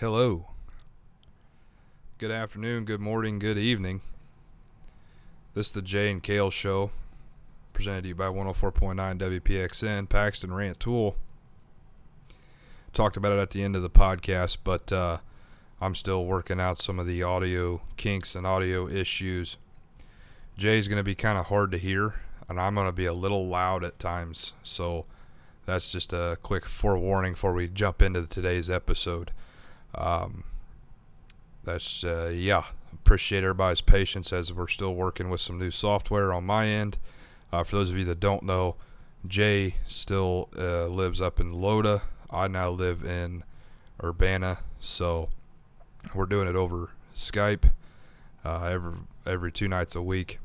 Hello. Good afternoon, good morning, good evening. This is the Jay and Kale Show, presented to you by 104.9 WPXN, Paxton Rantoul. Talked about it at the end of the podcast, but uh, I'm still working out some of the audio kinks and audio issues. Jay's going to be kind of hard to hear, and I'm going to be a little loud at times. So that's just a quick forewarning before we jump into today's episode. Um, that's, uh, yeah, appreciate everybody's patience as we're still working with some new software on my end. Uh, for those of you that don't know, Jay still uh, lives up in Loda. I now live in Urbana, so we're doing it over Skype uh, every every two nights a week.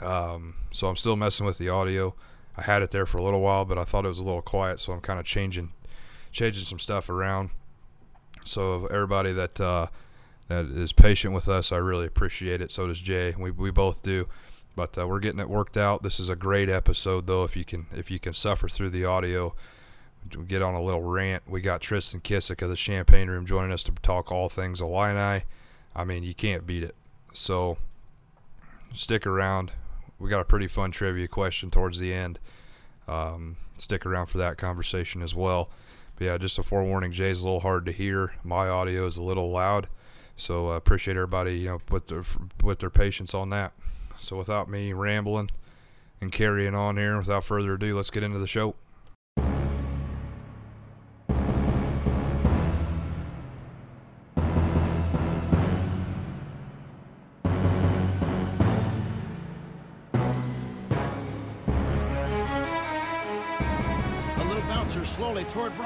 Um, so I'm still messing with the audio. I had it there for a little while, but I thought it was a little quiet, so I'm kind of changing changing some stuff around. So everybody that uh, that is patient with us, I really appreciate it. So does Jay. We we both do. But uh, we're getting it worked out. This is a great episode, though. If you can if you can suffer through the audio, get on a little rant. We got Tristan Kissick of the Champaign Room joining us to talk all things Illini. I mean, you can't beat it. So stick around. We got a pretty fun trivia question towards the end. Um, stick around for that conversation as well. But yeah, just a forewarning: Jay's a little hard to hear. My audio is a little loud, so uh, appreciate everybody, you know, put their with their patience on that. So without me rambling and carrying on here, without further ado, let's get into the show.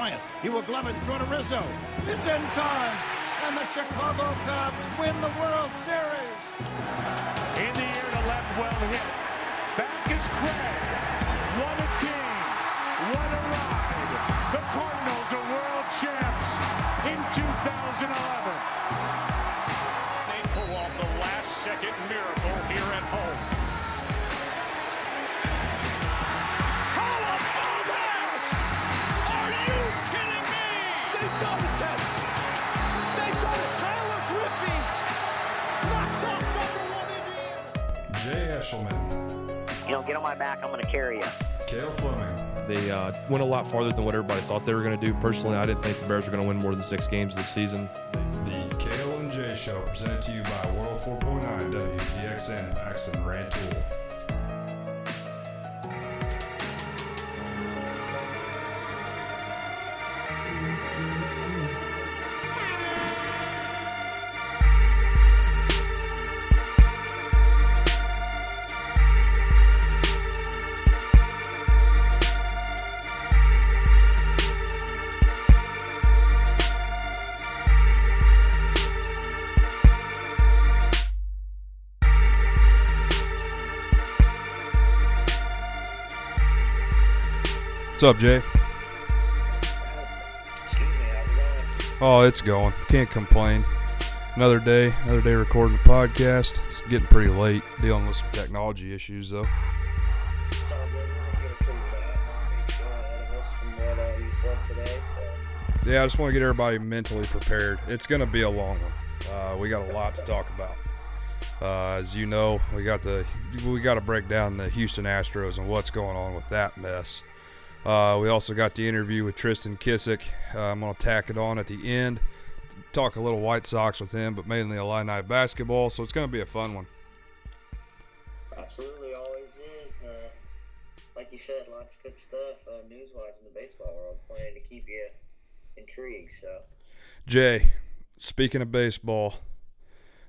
Bryant. He will glove it, throw to Rizzo. It's in time, and the Chicago Cubs win the World Series. In the air to left, well hit. Back is Craig. What a team. What a ride. The Cardinals are world champs in 2011. They pull off the last second miracle my back. I'm going to carry you. Kale Fleming, They uh, went a lot farther than what everybody thought they were going to do. Personally, I didn't think the Bears were going to win more than six games this season. the What's up, Jay? Oh, it's going. Can't complain. Another day, another day recording the podcast. It's getting pretty late. Dealing with some technology issues, though. Yeah, I just want to get everybody mentally prepared. It's going to be a long one. Uh, we got a lot to talk about. Uh, as you know, we got the we got to break down the Houston Astros and what's going on with that mess. Uh, we also got the interview with Tristan Kissick. Uh, I'm going to tack it on at the end. Talk a little White Sox with him, but mainly Illini basketball. So it's going to be a fun one. absolutely always is. Uh, like you said, lots of good stuff uh, news wise in the baseball world. Planning to keep you intrigued. So, Jay, speaking of baseball,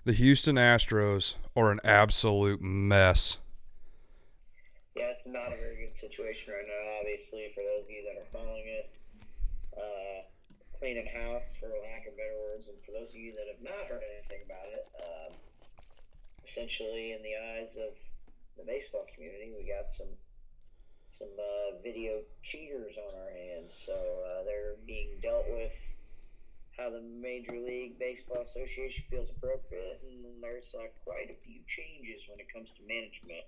the Houston Astros are an absolute mess. Yeah, it's not a very good situation right now, obviously, for those of you that are following it. Uh, cleaning house, for lack of better words, and for those of you that have not heard anything about it, um, essentially, in the eyes of the baseball community, we got some some uh, video cheaters on our hands. So uh, they're being dealt with how the Major League Baseball Association feels appropriate, and there's uh, quite a few changes when it comes to management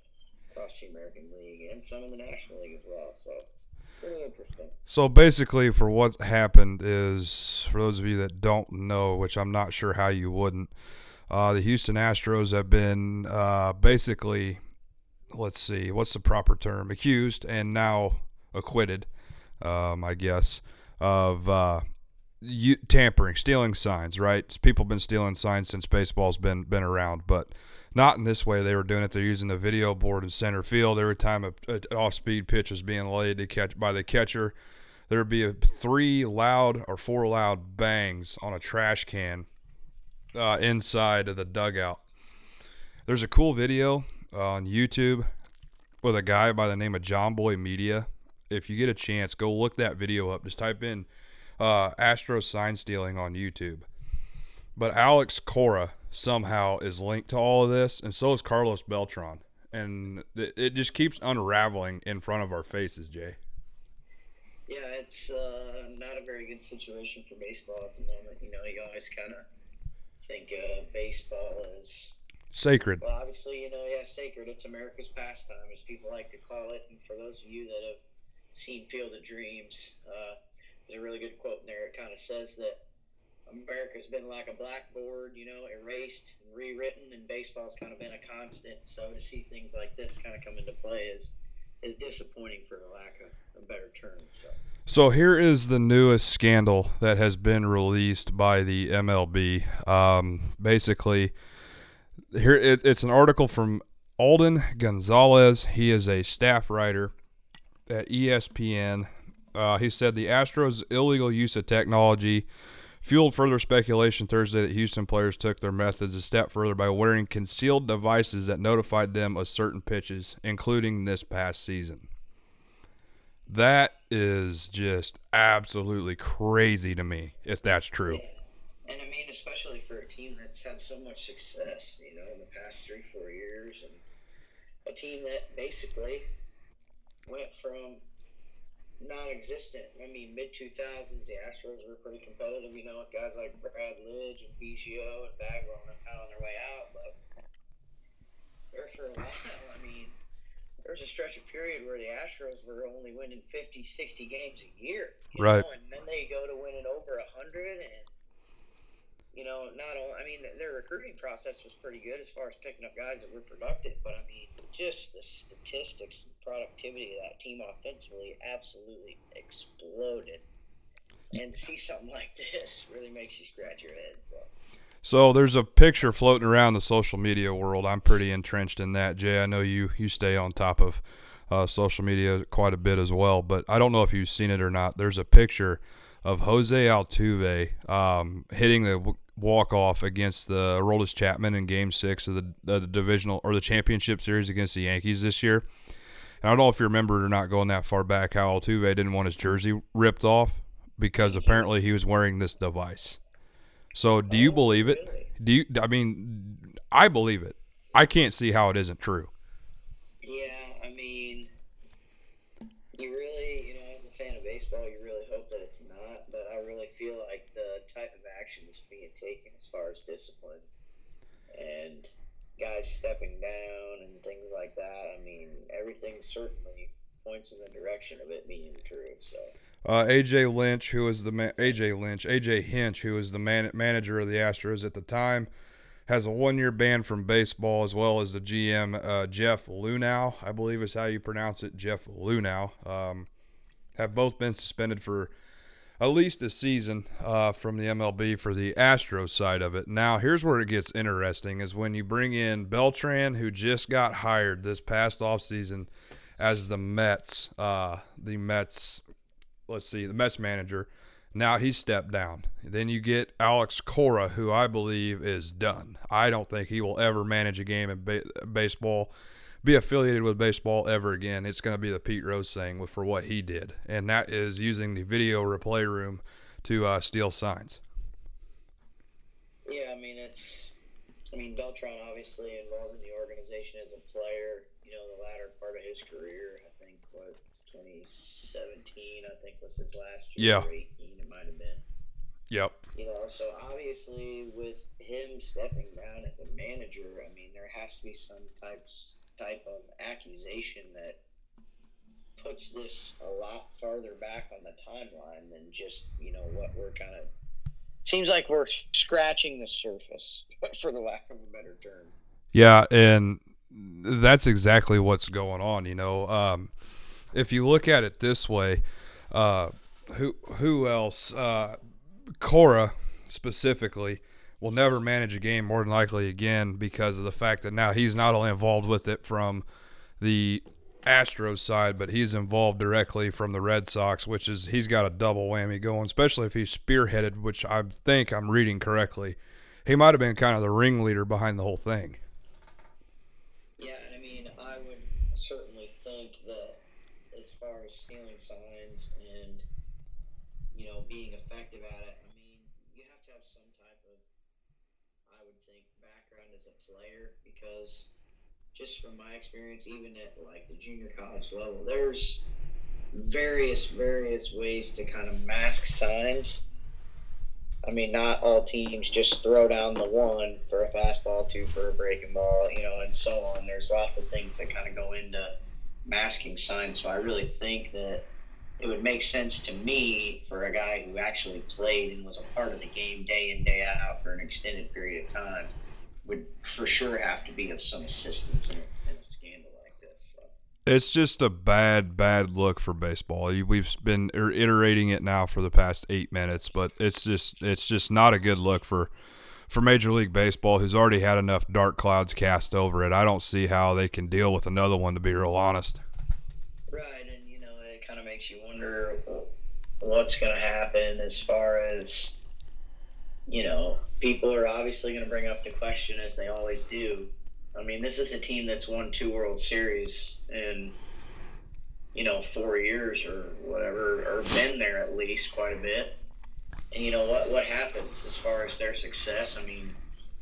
across the American League and some in the National League as well. So Pretty interesting. So basically, for what happened is, for those of you that don't know, which I'm not sure how you wouldn't, uh, the Houston Astros have been uh, basically, let's see, what's the proper term? Accused and now acquitted, um, I guess, of uh, you, tampering, stealing signs. Right? People have been stealing signs since baseball's been been around, but not in this way. They were doing it. They're using the video board in center field every time an off-speed pitch was being laid to catch by the catcher. There would be a, three loud or four loud bangs on a trash can uh, inside of the dugout. There's a cool video on YouTube with a guy by the name of Jomboy Media. If you get a chance, go look that video up. Just type in uh, Astro sign stealing on YouTube. But Alex Cora somehow is linked to all of this, and so is Carlos Beltran. And it, it just keeps unraveling in front of our faces, Jay. Yeah, it's uh, not a very good situation for baseball at the moment. You know, you always kind of think uh, baseball is sacred. Well, obviously, you know, yeah, sacred. It's America's pastime, as people like to call it. And for those of you that have seen Field of Dreams, uh, there's a really good quote in there. It kind of says that America's been like a blackboard, you know, erased and rewritten, and baseball's kind of been a constant. So to see things like this kind of come into play is is disappointing for lack of a better term. So. So here is the newest scandal that has been released by the MLB. Um, basically, here it, it's an article from Alden Gonzalez. He is a staff writer at ESPN. Uh, he said the Astros' illegal use of technology fueled further speculation Thursday that Houston players took their methods a step further by wearing concealed devices that notified them of certain pitches, including this past season. That is just absolutely crazy to me, if that's true. And I mean, especially for a team that's had so much success, you know, in the past three, four years, and a team that basically went from non-existent. I mean, mid 2000s, the Astros were pretty competitive, you know, with guys like Brad Lidge and Biggio and Bagwell of on their way out. But there for a while, I mean, there was a stretch of period where the Astros were only winning 50, 60 games a year. right. Know? And then they go to winning over 100 and you know, not all. I mean, their recruiting process was pretty good as far as picking up guys that were productive. But I mean, just the statistics and productivity of that team offensively absolutely exploded. And to see something like this really makes you scratch your head. So. So there's a picture floating around the social media world. I'm pretty entrenched in that, Jay. I know you you stay on top of uh, social media quite a bit as well, but I don't know if you've seen it or not. There's a picture of Jose Altuve um, hitting the walk off against the Aroldis Chapman in Game Six of the, the divisional or the championship series against the Yankees this year. And I don't know if you remember or not going that far back how Altuve didn't want his jersey ripped off because apparently he was wearing this device. So do you believe it? Do you? I mean, I believe it. I can't see how it isn't true. Yeah, I mean, you really, you know, as a fan of baseball, you really hope that it's not. But I really feel like the type of action that's being taken as far as discipline and guys stepping down and things like that. I mean, everything certainly points in the direction of it being true. So. Uh, AJ Lynch, who was the ma- AJ Lynch, AJ Hinch, who was the man- manager of the Astros at the time, has a one-year ban from baseball, as well as the GM uh, Jeff Luhnow, I believe is how you pronounce it, Jeff Luhnow, um, have both been suspended for at least a season uh, from the MLB for the Astros side of it. Now, here's where it gets interesting: is when you bring in Beltran, who just got hired this past offseason as the Mets, uh, the Mets, let's see, the Mets manager. Now he stepped down. Then you get Alex Cora, who I believe is done. I don't think he will ever manage a game in ba- baseball, be affiliated with baseball ever again. It's going to be the Pete Rose thing for what he did, and that is using the video replay room to uh, steal signs. Yeah, I mean it's. I mean Beltran obviously involved in the organization as a player. You know, the latter part of his career, I think was 2017. I think was his last year. Yeah. 18, it might have been. Yep. You know, so obviously with him stepping down as a manager, I mean there has to be some types type of accusation that puts this a lot farther back on the timeline than just you know what we're kind of. Seems like we're scratching the surface, for the lack of a better term. Yeah, and that's exactly what's going on. You know, um, if you look at it this way, uh, who who else? Uh, Cora specifically will never manage a game more than likely again because of the fact that now he's not only involved with it from the Astros side, but he's involved directly from the Red Sox, which is he's got a double whammy going, especially if he's spearheaded, which I think I'm reading correctly. He might have been kind of the ringleader behind the whole thing. Yeah, I mean, I would certainly think that as far as stealing signs and you know being effective at it, I mean, you have to have some type of, I would think, background as a player because just from my experience, even at like the junior college level, there's various various ways to kind of mask signs. I mean, not all teams just throw down the one for a fastball, two for a breaking ball, you know, and so on. There's lots of things that kind of go into masking signs. So I really think that it would make sense to me for a guy who actually played and was a part of the game day in day out for an extended period of time would for sure have to be of some assistance in a, in a scandal like this. So. It's just a bad, bad look for baseball. We've been er, iterating it now for the past eight minutes, but it's just it's just not a good look for for Major League Baseball, who's already had enough dark clouds cast over it. I don't see how they can deal with another one, to be real honest. Right, and you know it kind of makes you wonder what's going to happen as far as you know, people are obviously going to bring up the question as they always do. I mean, this is a team that's won two World Series in, you know, four years or whatever, or been there at least quite a bit. And you know what? What happens as far as their success? I mean,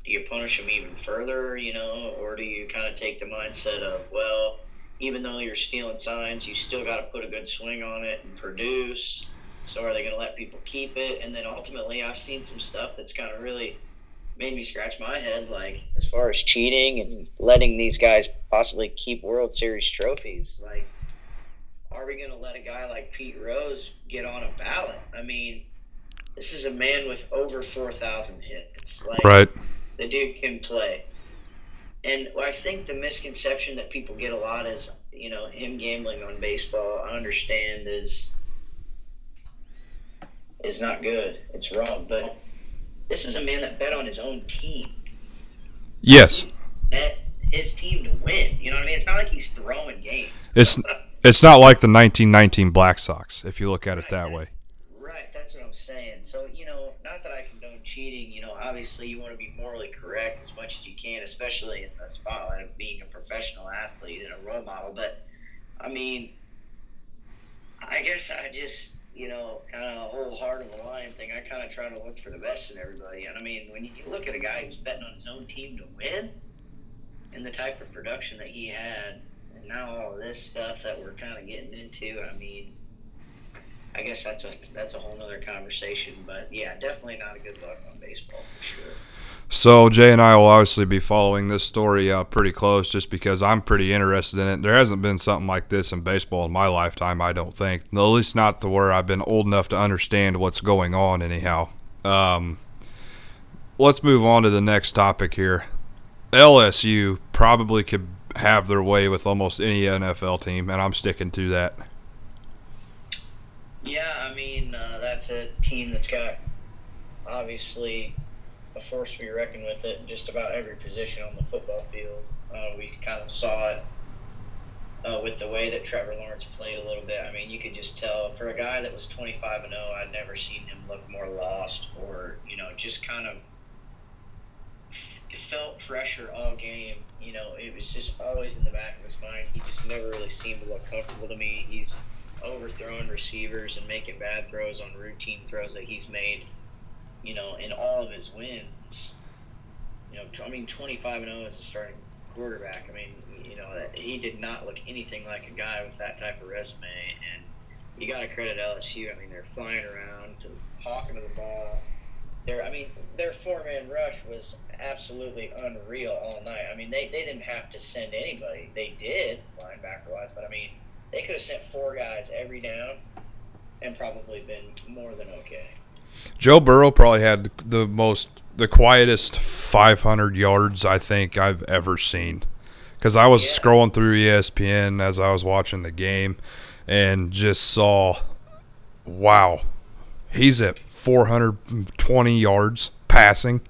do you punish them even further, you know, or do you kind of take the mindset of, well, even though you're stealing signs, you still got to put a good swing on it and produce so are they going to let people keep it? And then ultimately, I've seen some stuff that's kind of really made me scratch my head, like as far as cheating and letting these guys possibly keep World Series trophies. Like, are we going to let a guy like Pete Rose get on a ballot? I mean, this is a man with over 4,000 hits. Like, right. The dude can play. And I think the misconception that people get a lot is, you know, him gambling on baseball, I understand is is not good. It's wrong. But this is a man that bet on his own team. Yes. bet his team to win. You know what I mean? It's not like he's throwing games. It's it's not like the 1919 Black Sox if you look at it that, that way. Right. That's what I'm saying. So you know, not that I condone cheating. You know, obviously you want to be morally correct as much as you can, especially in the spotlight of being a professional athlete and a role model. But I mean, I guess I just you know, kind of a whole heart of the lion thing. I kind of try to look for the best in everybody. And I mean, when you look at a guy who's betting on his own team to win, and the type of production that he had, and now all this stuff that we're kind of getting into, I mean, I guess that's a that's a whole other conversation. But yeah, definitely not a good look on baseball for sure. So Jay and I will obviously be following this story uh, pretty close, just because I'm pretty interested in it. There hasn't been something like this in baseball in my lifetime, I don't think. At least not to where I've been old enough to understand what's going on. Anyhow, um, let's move on to the next topic here. LSU probably could have their way with almost any NFL team, and I'm sticking to that. Yeah, I mean uh, that's a team that's got obviously force to be reckoned with it in just about every position on the football field. Uh, we kind of saw it uh, with the way that Trevor Lawrence played a little bit. I mean, you could just tell for a guy that was 25 and 0, I'd never seen him look more lost or, you know, just kind of felt pressure all game. You know, it was just always in the back of his mind. He just never really seemed to look comfortable to me. He's overthrowing receivers and making bad throws on routine throws that he's made you know, in all of his wins. You know, I mean, 25 and 0 as a starting quarterback. I mean, you know, he did not look anything like a guy with that type of resume. And you got to credit LSU. I mean, they're flying around, to, hawking to the ball. Their, I mean, their four-man rush was absolutely unreal all night. I mean, they, they didn't have to send anybody. They did linebacker-wise, but I mean, they could have sent four guys every down and probably been more than okay. Joe Burrow probably had the most, the quietest 500 yards I think I've ever seen. Because I was Yeah. scrolling through ESPN as I was watching the game and just saw, wow, he's at 420 yards passing.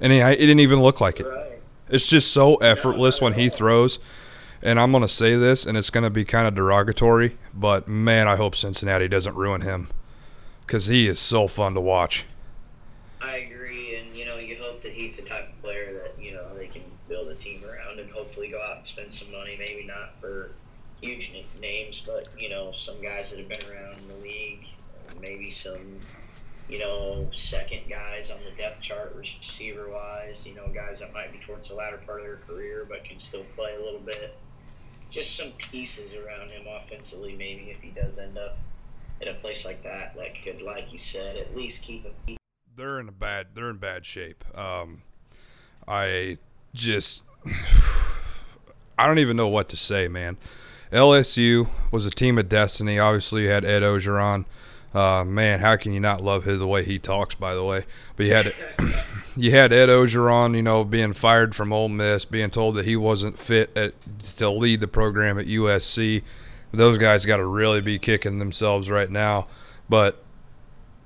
And he, it didn't even look like it. Right. It's just so effortless when he throws. And I'm going to say this, and it's going to be kind of derogatory, but man, I hope Cincinnati doesn't ruin him because he is so fun to watch. I agree, and you know, you hope that he's the type of player that you know they can build a team around and hopefully go out and spend some money. Maybe not for huge names, but you know, some guys that have been around in the league, maybe some you know second guys on the depth chart, receiver wise. You know, guys that might be towards the latter part of their career but can still play a little bit. Just some pieces around him offensively, maybe if he does end up in a place like that, that could, like you said, at least keep him They're in a bad. They're in bad shape. Um, I just, I don't even know what to say, man. LSU was a team of destiny. Obviously, you had Ed Orgeron. Uh, man, how can you not love his the way he talks? By the way, but you had you had Ed Orgeron, you know, being fired from Ole Miss, being told that he wasn't fit at, to lead the program at USC. Those guys got to really be kicking themselves right now. But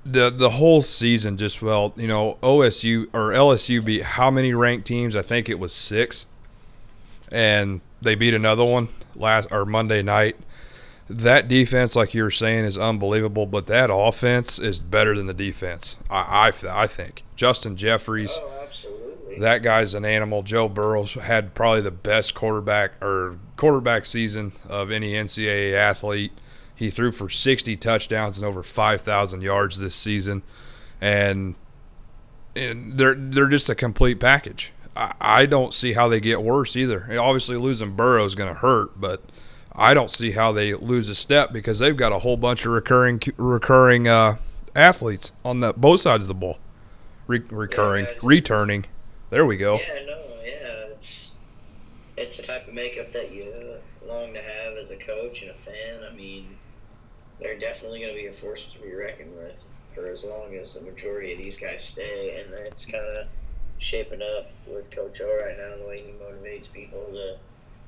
the the whole season just felt, you know, OSU or LSU beat how many ranked teams? I think it was six, and they beat another one last or Monday night. That defense, like you were saying, is unbelievable, but that offense is better than the defense. I I, I think Justin Jeffries. Oh, absolutely. That guy's an animal. Joe Burrows had probably the best quarterback or quarterback season of any NCAA athlete. He threw for 60 touchdowns and over 5,000 yards this season, and, and they're they're just a complete package. I, I don't see how they get worse either. And obviously, losing Burrow is going to hurt, but I don't see how they lose a step because they've got a whole bunch of recurring recurring uh, athletes on the both sides of the ball. Re- recurring, guys. returning. There we go. Yeah, no, yeah, it's it's the type of makeup that you long to have as a coach and a fan. I mean, they're definitely going to be a force to be reckoned with for as long as the majority of these guys stay, and it's kind of shaping up with Coach O right now. The way he motivates people to,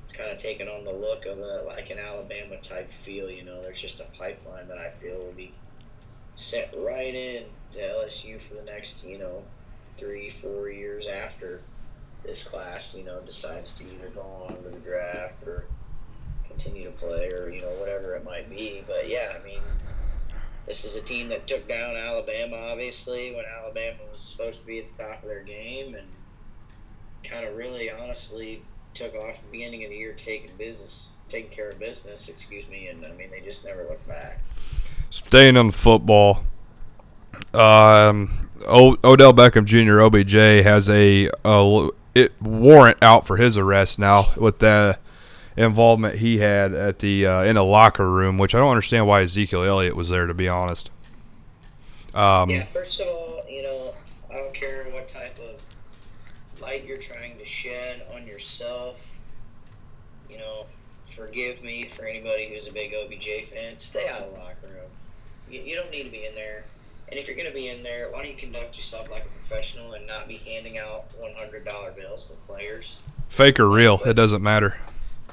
it's kind of taking on the look of a like an Alabama type feel. You know, there's just a pipeline that I feel will be set right in to LSU for the next, you know, three, four years after this class, you know, decides to either go on to the draft or continue to play or, you know, whatever it might be. But yeah, I mean, this is a team that took down Alabama, obviously, when Alabama was supposed to be at the top of their game and kind of really honestly took off the beginning of the year taking business, taking care of business, excuse me, and I mean, they just never looked back. Staying on football. Um, o- Odell Beckham Jr. OBJ has a, a it, warrant out for his arrest now with the involvement he had at the uh, in the locker room, which I don't understand why Ezekiel Elliott was there. To be honest, um, Yeah, first of all, you know, I don't care what type of light you're trying to shed on yourself. You know, forgive me for anybody who's a big OBJ fan. Stay out of the locker room. You, you don't need to be in there. And if you're going to be in there, why don't you conduct yourself like a professional and not be handing out $100 bills to players? fake or real, it doesn't matter.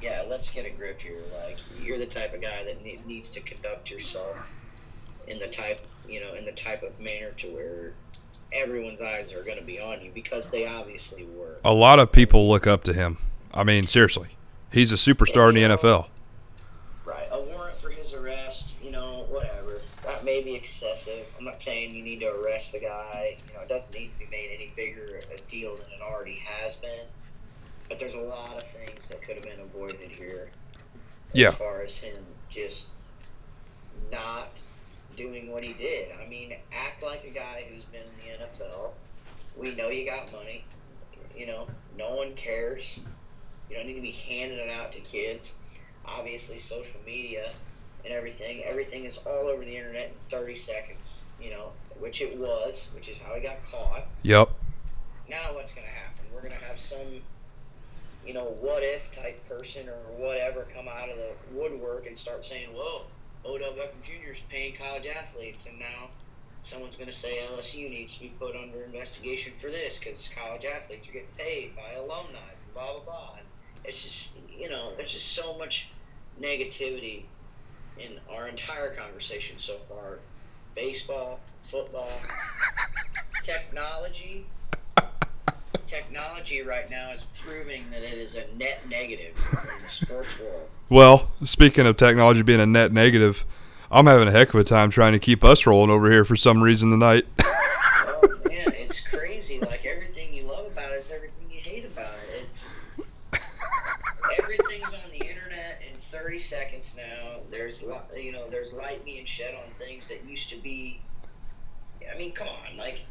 Yeah, let's get a grip here. Like, you're the type of guy that ne- needs to conduct yourself in the type, you know, in the type of manner to where everyone's eyes are going to be on you because they obviously were. A lot of people look up to him. I mean, seriously, he's a superstar in the NFL. Right. A warrant for his arrest, you know, whatever. That may be excessive. I'm not saying you need to arrest the guy. You know, it doesn't need to be made any bigger a deal than it already has been. But there's a lot of things that could have been avoided here. As far as him just not doing what he did. I mean, act like a guy who's been in the NFL. We know you got money. You know, no one cares. You don't need to be handing it out to kids. Obviously, social media and everything, everything is all over the internet in 30 seconds, you know, which it was, which is how he got caught. Yep. Now, what's going to happen? We're going to have some you know, what if type person or whatever come out of the woodwork and start saying, whoa, Odell Beckham Jr. is paying college athletes, and now someone's going to say LSU needs to be put under investigation for this because college athletes are getting paid by alumni and blah, blah, blah. And it's just, you know, there's just so much negativity in our entire conversation so far baseball, football, technology. Technology right now is proving that it is a net negative in the sports world. Well, speaking of technology being a net negative, I'm having a heck of a time trying to keep us rolling over here for some reason tonight. Oh man, it's crazy. Like everything you love about it is everything you hate about it. It's everything's on the internet in 30 seconds now. There's you know there's light being shed on things that used to be. I mean, come on, like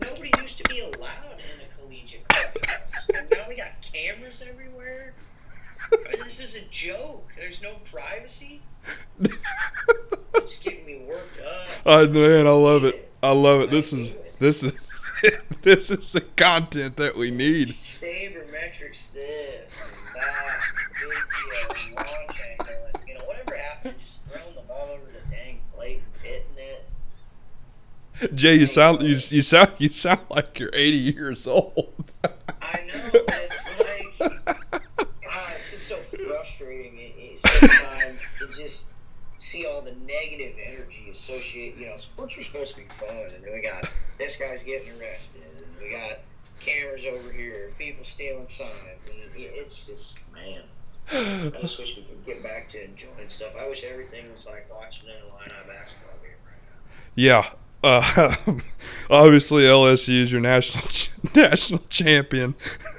nobody used to be allowed in a collegiate and now we got cameras everywhere. I mean, this is a joke. There's no privacy. It's getting me worked up. I oh, man, I love it. I love it. This is this is this is the content that we need. sabermetrics this that, video, launch angle, and, you know, whatever happened, just throwing the ball over the dang plate and hitting it. Jay, you sound you, you sound you sound like you're 80 years old. I know, it's like, ah, it's just so frustrating. It, it, sometimes to just see all the negative energy associated, you know, sports are supposed to be fun, and then we got this guy's getting arrested, and we got cameras over here, people stealing signs, and it, it's just, man. I just wish we could get back to enjoying stuff. I wish everything was like watching an Illini basketball game right now. Yeah. Uh, obviously, LSU is your national ch- national champion.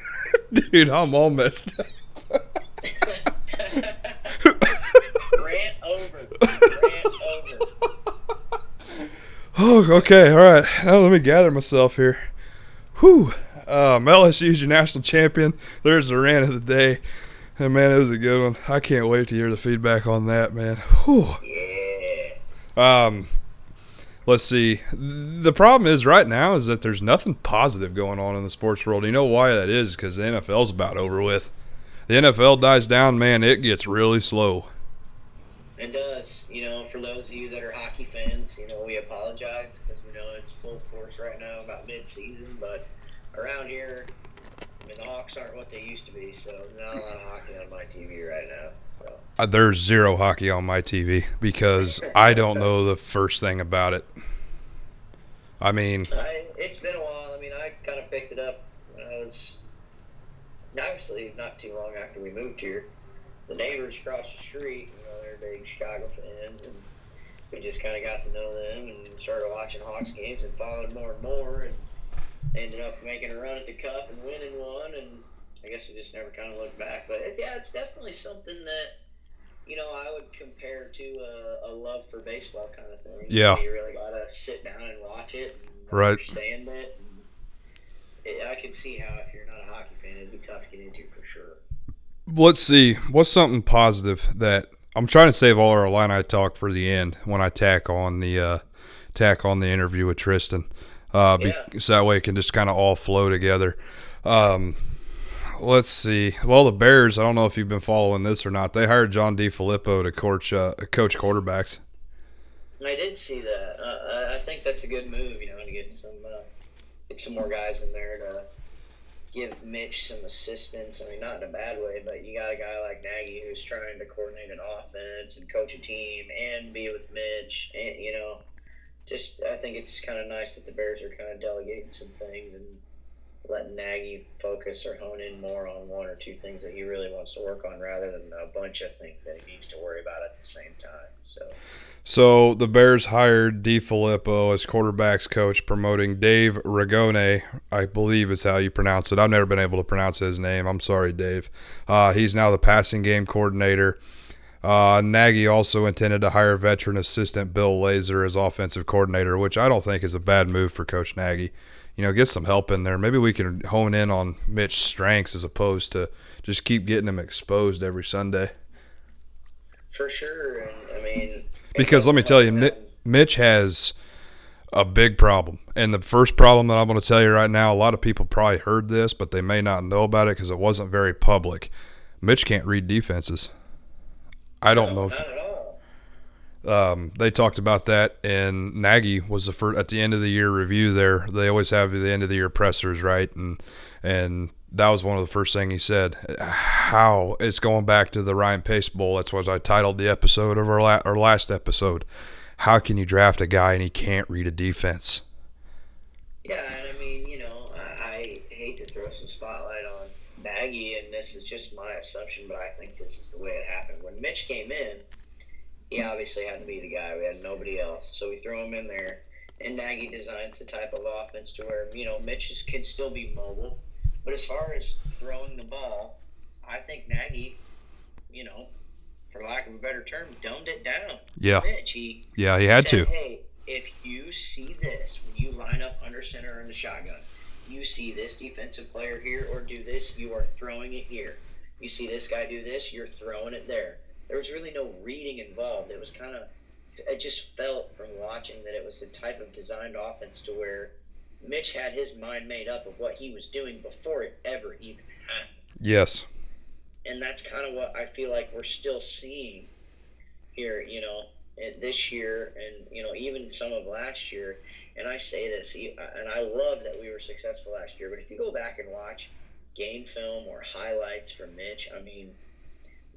Dude, I'm all messed up. Rant over. Rant over. Oh, okay. All right. Now let me gather myself here. Whew. Um, LSU is your national champion. There's the rant of the day. And man, it was a good one. I can't wait to hear the feedback on that, man. Whew. Yeah. Um, let's see. The problem is right now is that there's nothing positive going on in the sports world. You know why that is? Because the NFL's about over with. The NFL dies down, man. It gets really slow. It does. You know, for those of you that are hockey fans, you know, we apologize because we know it's full force right now about mid-season, but around here, mean, the Hawks aren't what they used to be, so not a lot of hockey on my TV right now. So. Uh, There's zero hockey on my TV because I don't know the first thing about it. I mean, I, it's been a while. I mean, I kind of picked it up when I was obviously not too long after we moved here. The neighbors across the street, you know, they're big Chicago fans, and we just kind of got to know them and started watching Hawks games and followed more and more, and ended up making a run at the cup and winning one, and I guess we just never kind of looked back. But it, yeah, it's definitely something that you know I would compare to a, a love for baseball kind of thing. Yeah. you really gotta sit down and watch it, and Right. understand it. It, I can see how if you're not a hockey fan, it'd be tough to get into for sure. let's see. What's something positive that I'm trying to save all our line I talk for the end when I tack on the uh, tack on the interview with Tristan, uh, be, Yeah. so that way it can just kind of all flow together. Um, let's see. Well, the Bears. I don't know if you've been following this or not. They hired John DeFilippo to coach uh, coach quarterbacks. I did see that. Uh, I- I think that's a good move, you know, to get some uh, get some more guys in there to give Mitch some assistance. I mean, not in a bad way, but you got a guy like Nagy who's trying to coordinate an offense and coach a team and be with Mitch, and you know, just I think it's kind of nice that the Bears are kind of delegating some things and letting Nagy focus or hone in more on one or two things that he really wants to work on rather than a bunch of things that he needs to worry about at the same time. So. So the Bears hired DeFilippo as quarterbacks coach, promoting Dave Ragone, I believe is how you pronounce it. I've never been able to pronounce his name. I'm sorry, Dave. Uh, he's now the passing game coordinator. Uh, Nagy also intended to hire veteran assistant Bill Lazor as offensive coordinator, which I don't think is a bad move for Coach Nagy. You know, get some help in there. Maybe we can hone in on Mitch's strengths as opposed to just keep getting him exposed every Sunday. For sure, and I mean, Because let me tell you, Mitch has A big problem. And the first problem that I'm going to tell you right now, a lot of people probably heard this, but they may not know about it because it wasn't very public. Mitch can't read defenses. I don't know if Not at all. um, they talked about that, and Nagy was the first at the end of the year review. There, they always have the end of the year pressers, right? And and that was one of the first thing he said. How it's going back to the Ryan Pace Bowl. That's what I titled the episode of our, la- our last episode. How can you draft a guy and he can't read a defense? Yeah, and I mean, you know, I, I hate to throw some spotlight on Nagy, this is just my assumption, but I think this is the way it happened. When Mitch came in, he obviously had to be the guy. We had nobody else, so we throw him in there. And Nagy designs the type of offense to where you know Mitch is, can still be mobile, but as far as throwing the ball, I think Nagy, you know, for lack of a better term, dumbed it down. Yeah. Mitch, he Yeah, he had said, to. Hey, if you see this when you line up under center in the shotgun, you see this defensive player here or do this, you are throwing it here. You see this guy do this, you're throwing it there. There was really no reading involved. It was kind of, it just felt from watching that it was the type of designed offense to where Mitch had his mind made up of what he was doing before it ever even happened Yes. and that's kind of what I feel like we're still seeing here, you know, this year, and you know, even some of last year. And I say this, e- uh, and I love that we were successful last year. But if you go back and watch game film or highlights from Mitch, I mean,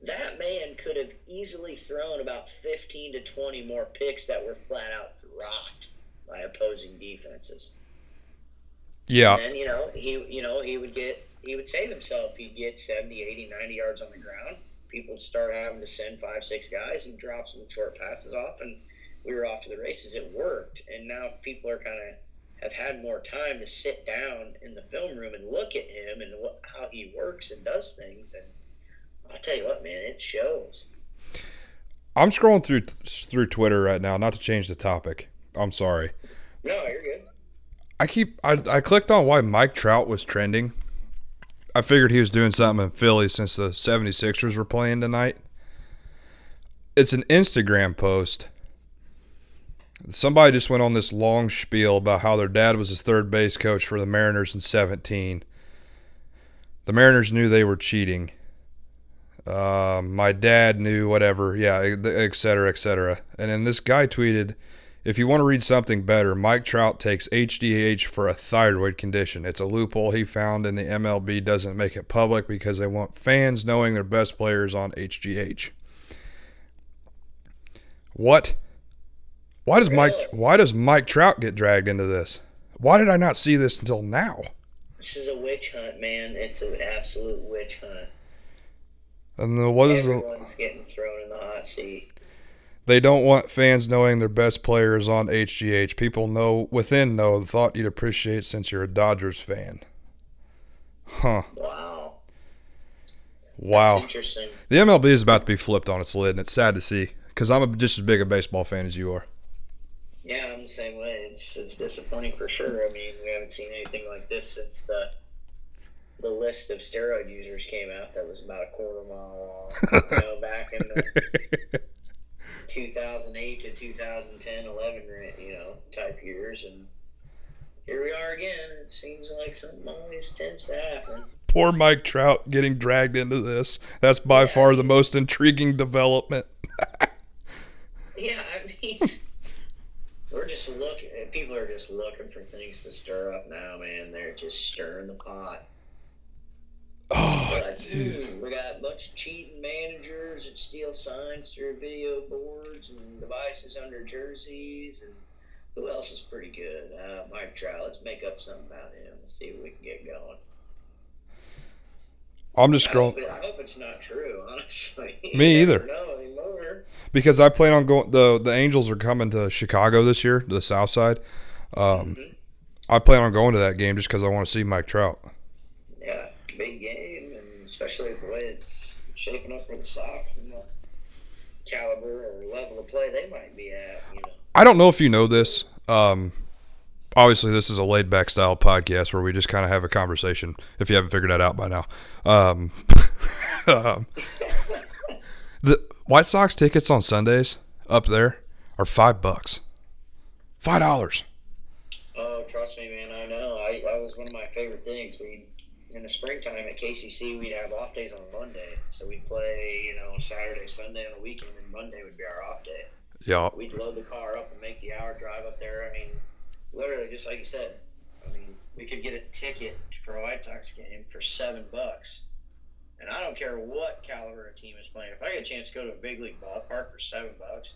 that man could have easily thrown about 15 to 20 more picks that were flat out dropped by opposing defenses. Yeah. And you know, he you know, he would get he would save himself. He'd get 70, 80, 90 yards on the ground. People would start having to send five, six guys and drop some short passes off and we were off to the races. It worked. And now people are kind of have had more time to sit down in the film room and look at him and what, how he works and does things. And I'll tell you what, man, it shows. I'm scrolling through through Twitter right now, not to change the topic. I'm sorry. No, you're good. I keep I, I clicked on why Mike Trout was trending. I figured he was doing something in Philly since the 76ers were playing tonight. It's an Instagram post. Somebody just went on this long spiel about how their dad was his third base coach for the Mariners in 17. The Mariners knew they were cheating. Uh, my dad knew whatever, yeah, et cetera, et cetera. And then this guy tweeted, if you want to read something better, Mike Trout takes HGH for a thyroid condition. It's a loophole he found, and the MLB doesn't make it public because they want fans knowing their best players on HGH. What? Why does Mike? Why does Mike Trout get dragged into this? Why did I not see this until now? This is a witch hunt, man. It's an absolute witch hunt. And the, what is the? Everyone's getting thrown in the hot seat. They don't want fans knowing their best players on HGH. People know within know the thought you'd appreciate since you're a Dodgers fan. Huh. Wow. Wow. That's interesting. The MLB is about to be flipped on its lid, and it's sad to see because I'm a, just as big a baseball fan as you are. Yeah, I'm the same way. It's it's disappointing for sure. I mean, we haven't seen anything like this since the the list of steroid users came out. That was about a quarter mile long. you know, back in the 2008 to 2010, 11, you know, type years, and here we are again. It seems like something always tends to happen. Poor Mike Trout getting dragged into this. That's by far the most intriguing development. Yeah, I mean, we're just looking. People are just looking for things to stir up now, man. They're just stirring the pot. Oh, Like, dude. "Ooh, we got a bunch of cheating managers that steal signs through video boards and devices under jerseys, and who else is pretty good? Uh, Mike Trout. Let's make up something about him and see if we can get going. I'm just scrolling I hope it's not true, honestly. Me either. know anymore. because I plan on going. the The Angels are coming to Chicago this year, to the South Side. Um, I plan on going to that game just because I want to see Mike Trout. Yeah, big game, and especially the way it's shaping up for the Sox and the caliber or level of play they might be at. You know, I don't know if you know this. Um, obviously, this is a laid back style podcast where we just kind of have a conversation. If you haven't figured that out by now, um, um, the White Sox tickets on Sundays up there are five bucks, five dollars. Oh, trust me, man. I know. I that was one of my favorite things. We in the springtime at KCC, we'd have off days on Monday, so we'd play, you know, Saturday, Sunday on the weekend, and Monday would be our off day. Yeah. We'd load the car up and make the hour drive up there. I mean, literally, just like you said. I mean, we could get a ticket for a White Sox game for seven bucks. And I don't care what caliber of team is playing. If I get a chance to go to a big league ballpark for seven bucks,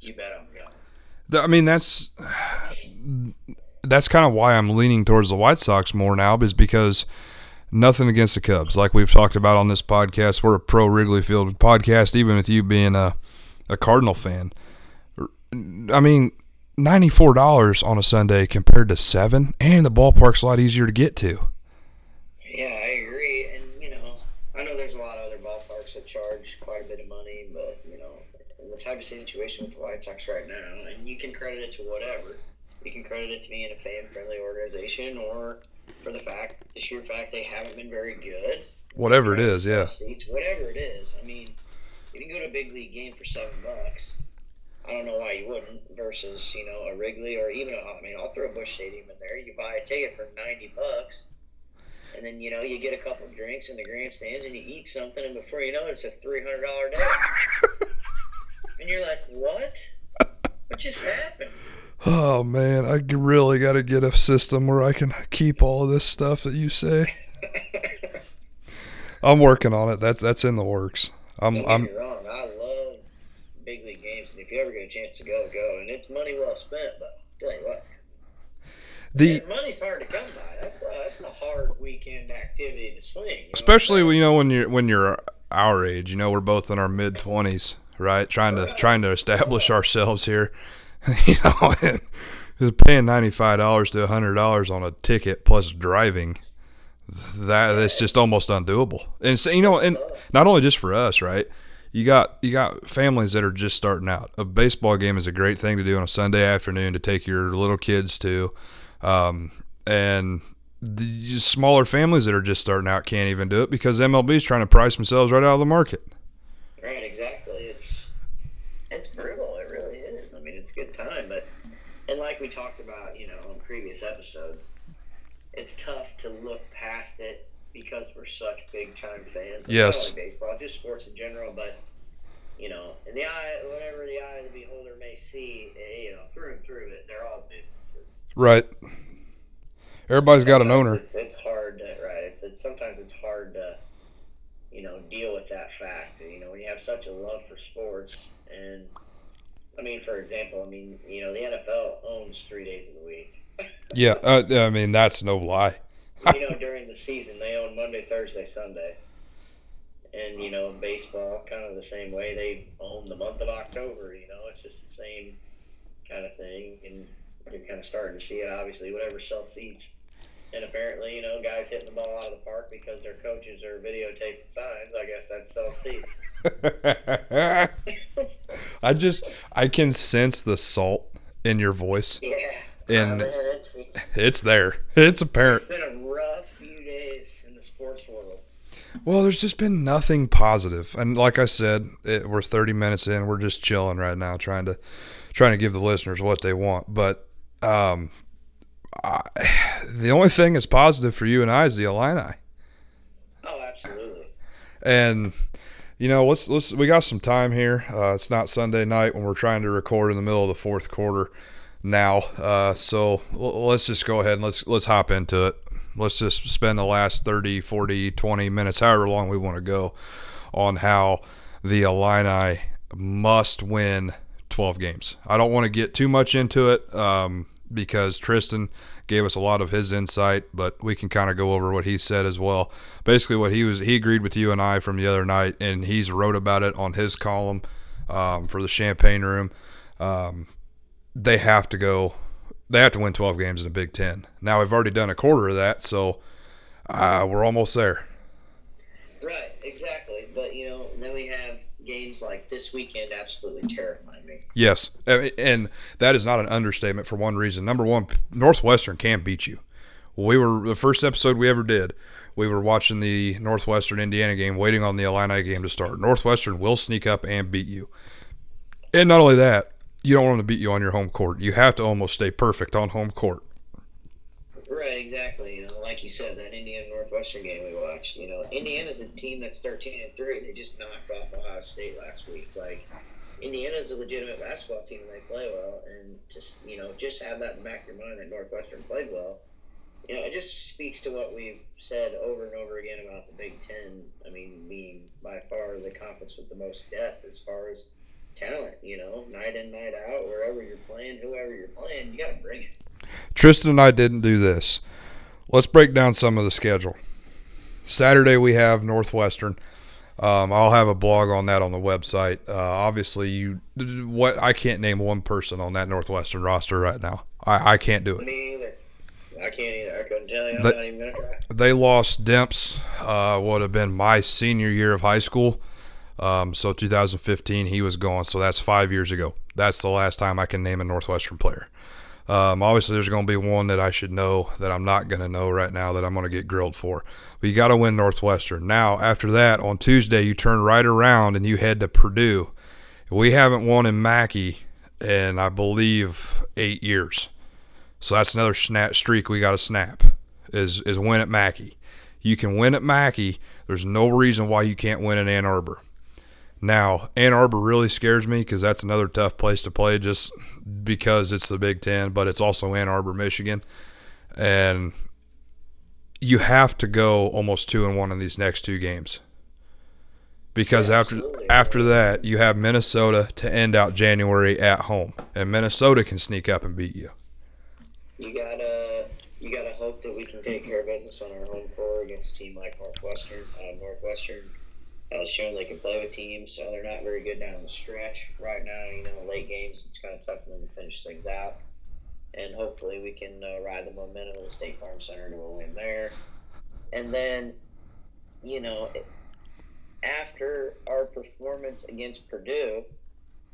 you bet I'm going. I mean, that's that's kind of why I'm leaning towards the White Sox more now, is because nothing against the Cubs. Like we've talked about on this podcast, we're a pro Wrigley Field podcast, even with you being a, a Cardinal fan. I mean, ninety-four dollars on a Sunday compared to seven, and the ballpark's a lot easier to get to. Yeah, I agree. And, you know, I know there's a lot of other ballparks that charge quite a bit of money, but, you know, in the type of situation with the White Sox right now, and you can credit it to whatever. You can credit it to being a fan friendly organization or for the fact, the sheer fact they haven't been very good. Whatever it is, yeah. Seats, whatever it is. I mean, you can go to a big league game for seven bucks. I don't know why you wouldn't versus, you know, a Wrigley or even, a, I mean, I'll throw a Busch Stadium in there. You buy a ticket for 90 bucks and then you know you get a couple of drinks in the grandstands and you eat something, and before you know it, it's a three hundred dollar day. and you're like, what? What just happened? Oh man, I really got to get a system where I can keep all of this stuff that you say. I'm working on it. That's that's in the works. I'm Don't get I'm me wrong, I love big league if you ever get a chance to go, go. And it's money well spent. But I'll tell you what, the money's hard to come by. That's a, that's a hard weekend activity to swing. you know especially you know when you're when you're our age. You know, we're both in our mid twenties, right? Trying to trying to establish ourselves here. you know, and paying ninety five dollars to hundred dollars on a ticket plus driving. That that's just almost undoable. And so, you know, and not only just for us, right? You got you got families that are just starting out. A baseball game is a great thing to do on a Sunday afternoon to take your little kids to, um, and the smaller families that are just starting out can't even do it because MLB is trying to price themselves right out of the market. Right, exactly. It's it's brutal. It really is. I mean, it's good time, but and like we talked about, you know, in previous episodes, it's tough to look past it because we're such big time fans. of Yes. only baseball, just sports in general. But you know, in the eye, whatever the eye of the beholder may see, eh, you know, through and through it, they're all businesses. Right. Everybody's got an owner. It's, it's hard to right. It's, it's sometimes it's hard to you know deal with that fact. You know when you have such a love for sports, and I mean, for example, I mean, you know, the NFL owns three days of the week. Yeah, uh, I mean that's no lie. You know, during the season, they own Monday, Thursday, Sunday. And, you know, baseball, kind of the same way. They own the month of October, you know, it's just the same kind of thing. And you're kind of starting to see it, obviously, whatever sells seats. And apparently, you know, guys hitting the ball out of the park because their coaches are videotaping signs. I guess that sells seats. I just I can sense the salt in your voice. Yeah. And- Oh, man, it's, it's, It's there. It's apparent. it's been a rough few days in the sports world. Well, there's just been nothing positive. and like I said, it, we're 30 minutes in. We're just chilling right now, trying to trying to give the listeners what they want. But um, I, the only thing that's positive for you and I is the Illini, Oh, absolutely. and you know, let's let's we got some time here. Uh, it's not Sunday night when we're trying to record in the middle of the fourth quarter now. Uh, so l- let's just go ahead and let's let's hop into it. Let's just spend the last 30, 40, 20 minutes, however long we want to go, on how the Illini must win 12 games. I don't want to get too much into it um, because Tristan gave us a lot of his insight, but we can kind of go over what he said as well. Basically, what he was he agreed with you and I from the other night, and he's wrote about it on his column um, for the Champaign Room. Um, they have to go. They have to win 12 games in the Big Ten. Now we've already done a quarter of that, so uh, we're almost there. Right, exactly. But you know, then we have games like this weekend absolutely terrifying me. Yes, and that is not an understatement for one reason. Number one, Northwestern can beat you. We were the first episode we ever did. We were watching the Northwestern Indiana game, waiting on the Illini game to start. Northwestern will sneak up and beat you. And not only that, you don't want them to beat you on your home court. You have to almost stay perfect on home court. Right, exactly. You know, like you said, that Indiana Northwestern game we watched. You know, Indiana's a team that's thirteen and three. They just knocked off Ohio State last week. Like, Indiana's a legitimate basketball team. They play well, and just you know, just have that in the back of your mind that Northwestern played well. You know, it just speaks to what we've said over and over again about the Big Ten. I mean, being by far the conference with the most depth as far as talent. You know, night in, night out, wherever you're playing, whoever you're playing, you got to bring it. Tristan and I didn't do this. Let's break down some of the schedule. Saturday we have Northwestern. Um, I'll have a blog on that on the website. Uh, obviously, you what I can't name one person on that Northwestern roster right now. I, I can't do it. Me either. I can't either. I couldn't tell you. I'm not even gonna try. They lost Demps. Uh, would have been my senior year of high school. Um, so 2015 he was gone. So that's five years ago. That's the last time I can name a Northwestern player. Um, obviously, there's going to be one that I should know that I'm not going to know right now that I'm going to get grilled for. But you got to win Northwestern. Now, after that, on Tuesday, you turn right around and you head to Purdue. We haven't won in Mackey in, I believe, eight years. So that's another snap streak we got to snap is is win at Mackey. You can win at Mackey. There's no reason why you can't win in Ann Arbor. Now, Ann Arbor really scares me because that's another tough place to play just because it's the Big Ten, but it's also Ann Arbor, Michigan. And you have to go almost two and one in these next two games. Because after absolutely. after that, you have Minnesota to end out January at home. And Minnesota can sneak up and beat you. You gotta you gotta hope that we can take care of business on our home floor against a team like Northwestern. Uh, Northwestern has shown they can play with teams, so they're not very good down the stretch right now. You know, late games it's kind of tough for them to finish things out, and hopefully we can uh, ride the momentum of the State Farm Center to a win there. And then, you know, after our performance against Purdue,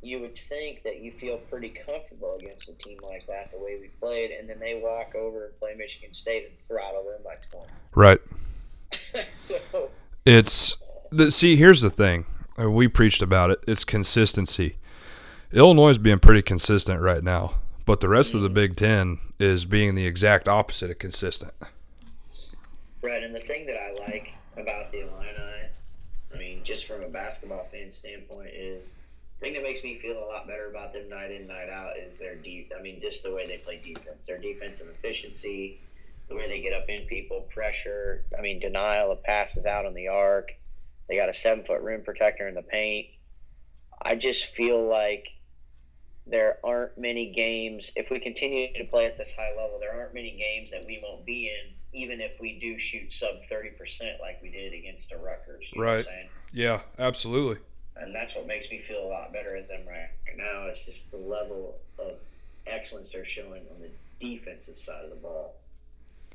you would think that you feel pretty comfortable against a team like that the way we played, and then they walk over and play Michigan State and throttle them by twenty. Right. so It's the see. Here's the thing. uh, We preached about it. It's consistency. Illinois is being pretty consistent right now, but the rest of the Big Ten is being the exact opposite of consistent. Right, and the thing that I like about the Illini, I mean, just from a basketball fan standpoint, is the thing that makes me feel a lot better about them night in, night out is their deep. I mean, just the way they play defense, their defensive efficiency, the way they get up in people, pressure. I mean, denial of passes out on the arc. They got a seven foot rim protector in the paint. I just feel like there aren't many games. If we continue to play at this high level, there aren't many games that we won't be in, even if we do shoot sub thirty percent like we did against the Rutgers. You know what I'm Right. Yeah, absolutely. and that's what makes me feel a lot better at them right now. It's just the level of excellence they're showing on the defensive side of the ball.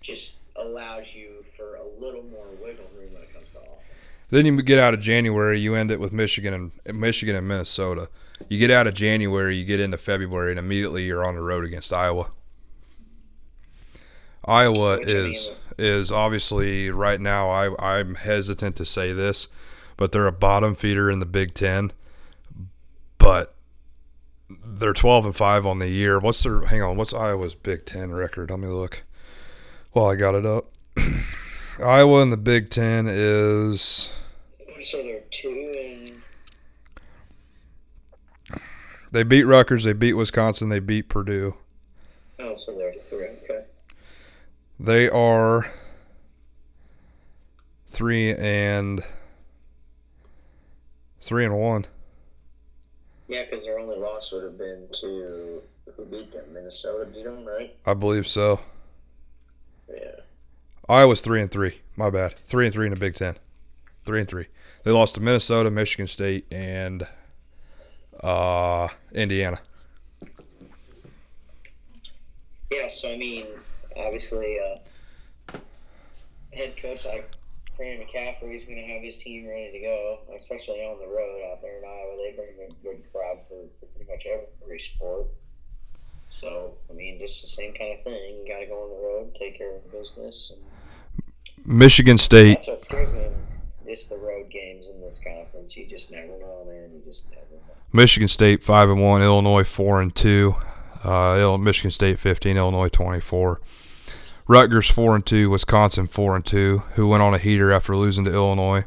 Just allows you for a little more wiggle room when it comes to offense. Then you get out of January, you end it with Michigan and Michigan and Minnesota. You get out of January, you get into February, and immediately you're on the road against Iowa. Iowa Which, I mean, is is obviously right now. I I'm hesitant to say this, but they're a bottom feeder in the Big Ten. But they're 12 and five on the year. What's their? Hang on. What's Iowa's Big Ten record? Let me look. Well, I got it up. Iowa in the Big Ten is So they're two and They beat Rutgers. They beat Wisconsin. They beat Purdue. oh, so they're three. Okay. They are three and three and one. Yeah, because their only loss would have been to who beat them? Minnesota beat them, right? I believe so. Yeah. Iowa's three and three. My bad. Three and three in the Big Ten. Three and three. They lost to Minnesota, Michigan State, and uh, Indiana. Yeah, so I mean, obviously, uh, head coach like Fran McCaffery is going to have his team ready to go, especially on the road out there in Iowa. They bring a good crowd for, for pretty much every sport. So, I mean, just the same kind of thing. You got to go on the road, take care of business, and Michigan State. that's what scares me. Just the road games in this conference. You just never know, man. You just never know. Michigan State five and one. Illinois four and two. Uh, Michigan State fifteen. Illinois twenty four. Rutgers four and two, Wisconsin four and two, who went on a heater after losing to Illinois.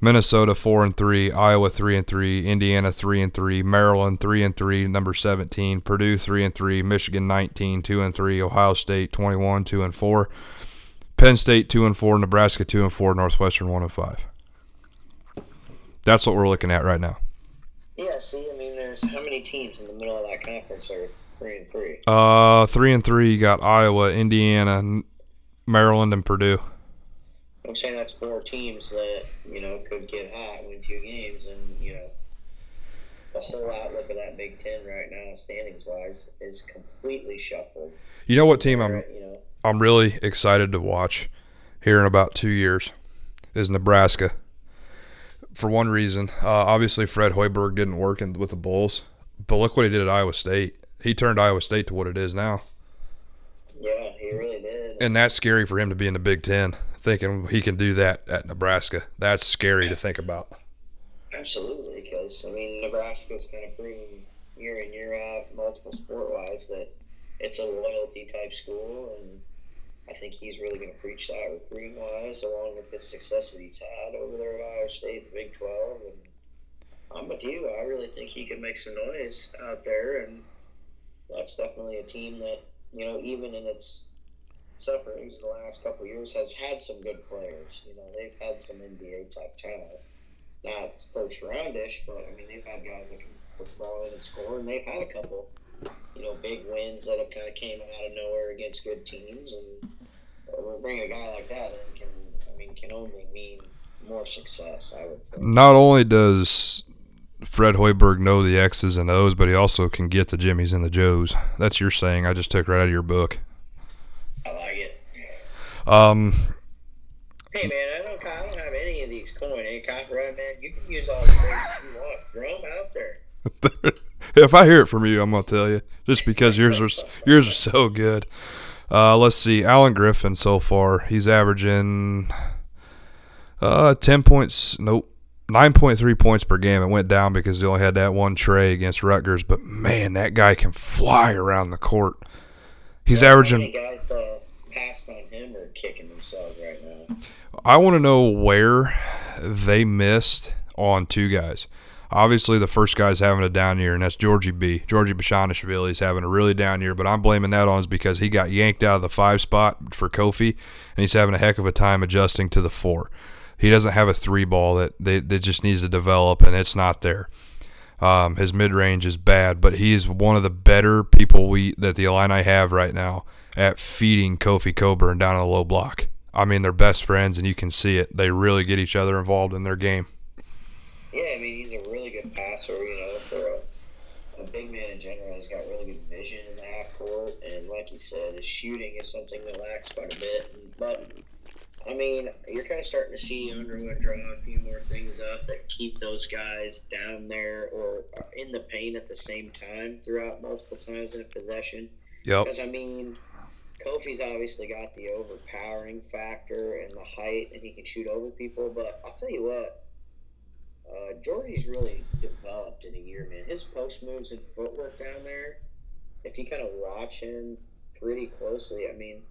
Minnesota four and three, Iowa three and three, Indiana three and three, Maryland three and three, number seventeen, Purdue three and three, Michigan 19, two and three, Ohio State twenty one, two and four, Penn State two and four, Nebraska two and four, Northwestern one and five. That's what we're looking at right now. Yeah, see, I mean, there's how many teams in the middle of that conference are three and three? Uh, three and three. You got Iowa, Indiana, Maryland, and Purdue. I'm saying that's four teams that you know could get hot, win two games, and you know the whole outlook of that Big Ten right now, standings wise, is completely shuffled. You know what team I'm you know, I'm really excited to watch here in about two years is Nebraska. For one reason, uh, obviously Fred Hoiberg didn't work in, with the Bulls, but look what he did at Iowa State. He turned Iowa State to what it is now, yeah, he really did. and that's scary for him to be in the Big Ten. Thinking he can do that at Nebraska, that's scary to think about. Absolutely, because I mean, Nebraska's kind of proven year in year out, multiple sport wise, that it's a loyalty type school, and I think he's really going to preach that recruiting wise, along with the success that he's had over there at Iowa State, the Big Twelve, and I'm with you. I really think he can make some noise out there, and that's definitely a team that you know, even in its sufferings in the last couple years, has had some good players. You know, they've had some NBA type talent not first roundish, but I mean they've had guys that can put the ball in and score, and they've had a couple, you know, big wins that have kind of came out of nowhere against good teams, and uh, bringing a guy like that in can, I mean, can only mean more success. I would think. Not only does Fred Hoiberg know the X's and O's, but he also can get the Jimmies and the Joes. That's your saying. I just took right out of your book. I like it. Um, Hey man, I don't, I don't have any of these coin. Hey, copyright man, you can use all the things you want. Throw them out there. if I hear it from you, I'm gonna tell you. Just because yours are yours are so good. Uh, let's see, Alan Griffin so far he's averaging uh ten points. Nope, nine point three points per game. It went down because he only had that one tray against Rutgers. But man, that guy can fly around the court. He's How averaging. guys that passed on him are kicking themselves right now? I want to know where they missed on two guys. Obviously, the first guy's having a down year, and that's Georgie B. Georgie Bezhanishvili is having a really down year, but I'm blaming that on is because he got yanked out of the five spot for Kofi, and he's having a heck of a time adjusting to the four. He doesn't have a three ball that, that, that just needs to develop, and it's not there. Um, his mid range is bad, but he is one of the better people we that the Illini have right now at feeding Kofi Cockburn down in the low block. I mean, they're best friends, and you can see it. They really get each other involved in their game. Yeah, I mean he's a really good passer. You know, for a, a big man in general, he's got really good vision in the half court, and like you said, his shooting is something that lacks quite a bit. But I mean, you're kind of starting to see Underwood draw a few more things up that keep those guys down there or in the paint at the same time throughout multiple times in a possession. Yep. Because I mean, Kofi's obviously got the overpowering factor and the height, and he can shoot over people. But I'll tell you what, uh, Jordy's really developed in a year, man. His post moves and footwork down there. If you kind of watch him pretty closely, I mean,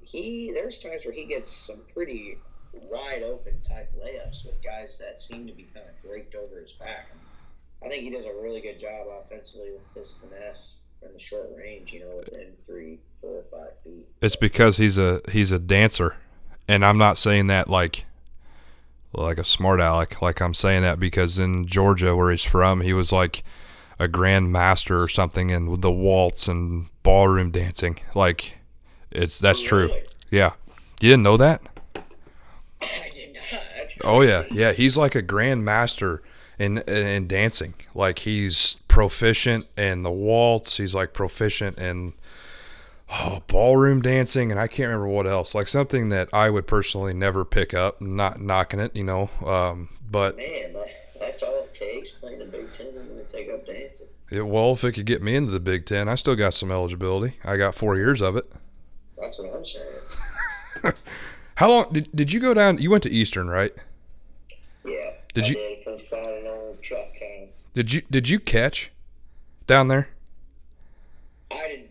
he there's times where he gets some pretty wide open type layups with guys that seem to be kind of draped over his back. I think he does a really good job offensively with his finesse in the short range, you know, within three, four, five feet. It's because he's a he's a dancer, and I'm not saying that like like a smart aleck. Like I'm saying that because in Georgia, where he's from, he was like a grand master or something in the waltz and ballroom dancing. Like it's that's true. Yeah, you didn't know that? I did not. That's Oh yeah, yeah. He's like a grand master in in dancing. Like he's proficient in the waltz. He's like proficient in oh, ballroom dancing, and I can't remember what else. Like something that I would personally never pick up. Not knocking it, you know. Um, but Man, that's all it takes playing the Big Ten then take up dancing. it, well, if it could get me into the Big Ten, I still got some eligibility. I got four years of it. That's what I'm saying. How long did did you go down? You went to Eastern, right? Yeah. Did I you- Did from finding old truck town. Did you did you catch down there? I down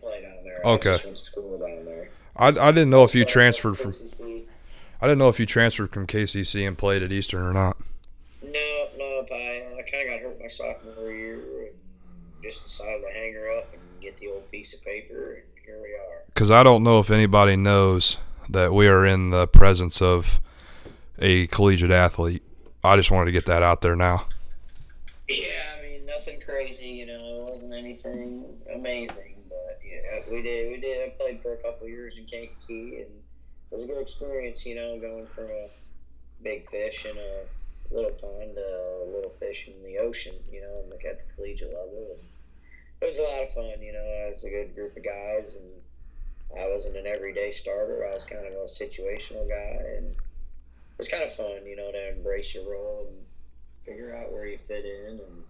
there. Okay. I just went to school down there. I, I didn't know if you So, transferred from KCC. I didn't know if you transferred from KCC and played at Eastern or not. No, no, I, I kind of got hurt my sophomore year and just decided to hang her up and get the old piece of paper, and here we are. Because I don't know if anybody knows that we are in the presence of a collegiate athlete. I just wanted to get that out there now. Yeah, I mean nothing crazy, you know. It wasn't anything amazing, we did. We did. I played for a couple years in Kankakee, and it was a good experience, you know, going from a big fish in a little pond to a little fish in the ocean, you know, and like at the collegiate level. And it was a lot of fun, you know. I was a good group of guys, and I wasn't an everyday starter. I was kind of a situational guy, and it was kind of fun, you know, to embrace your role and figure out where you fit in. And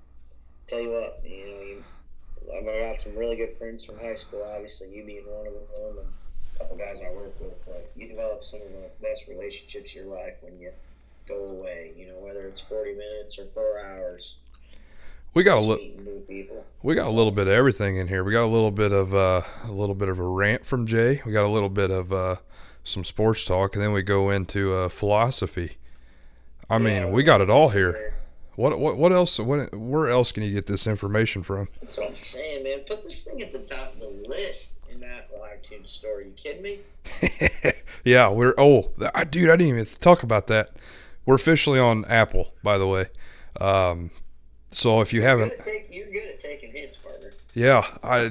tell you what, you know, you, I've got some really good friends from high school. Obviously, you being one of them, and a couple guys I work with. You develop some of the best relationships of your life when you go away. You know, whether it's forty minutes or four hours. We got a little. meeting new people. We got a little bit of everything in here. We got a little bit of uh, a little bit of a rant from Jay. We got a little bit of uh, some sports talk, and then we go into uh, philosophy. I mean, Yeah, we got it all here. What what what else? What, where else can you get this information from? That's what I'm saying, man. Put this thing at the top of the list in that iTunes store. you kidding me? yeah, we're oh, I, dude, I didn't even talk about that. We're officially on Apple, by the way. Um, so if you You're haven't, good, take, you're good at taking hints, partner. Yeah, I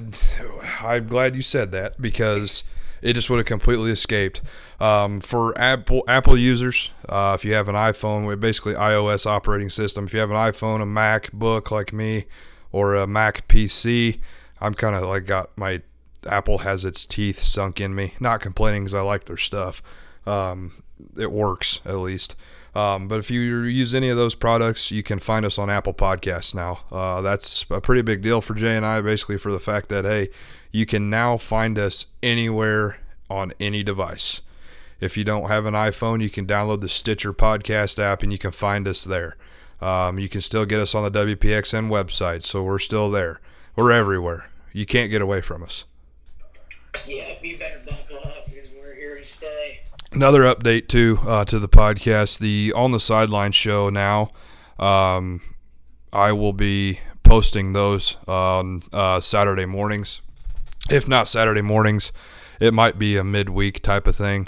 I'm glad you said that because it just would have completely escaped. Um, for Apple Apple users, uh, if you have an iPhone, basically iOS operating system, if you have an iPhone, a MacBook like me, or a Mac PC, I'm kind of like got my Apple has its teeth sunk in me. Not complaining because I like their stuff. Um, it works at least. Um, but if you use any of those products, you can find us on Apple Podcasts now. Uh, that's a pretty big deal for Jay and I, basically for the fact that hey, you can now find us anywhere on any device. If you don't have an iPhone, you can download the Stitcher podcast app and you can find us there. Um, you can still get us on the WPXN website, so we're still there. We're everywhere. You can't get away from us. Yeah, you better buckle up because we're here to stay. Another update too uh, to the podcast, the on the sideline show now. Um, I will be posting those on uh, Saturday mornings. If not Saturday mornings, it might be a midweek type of thing,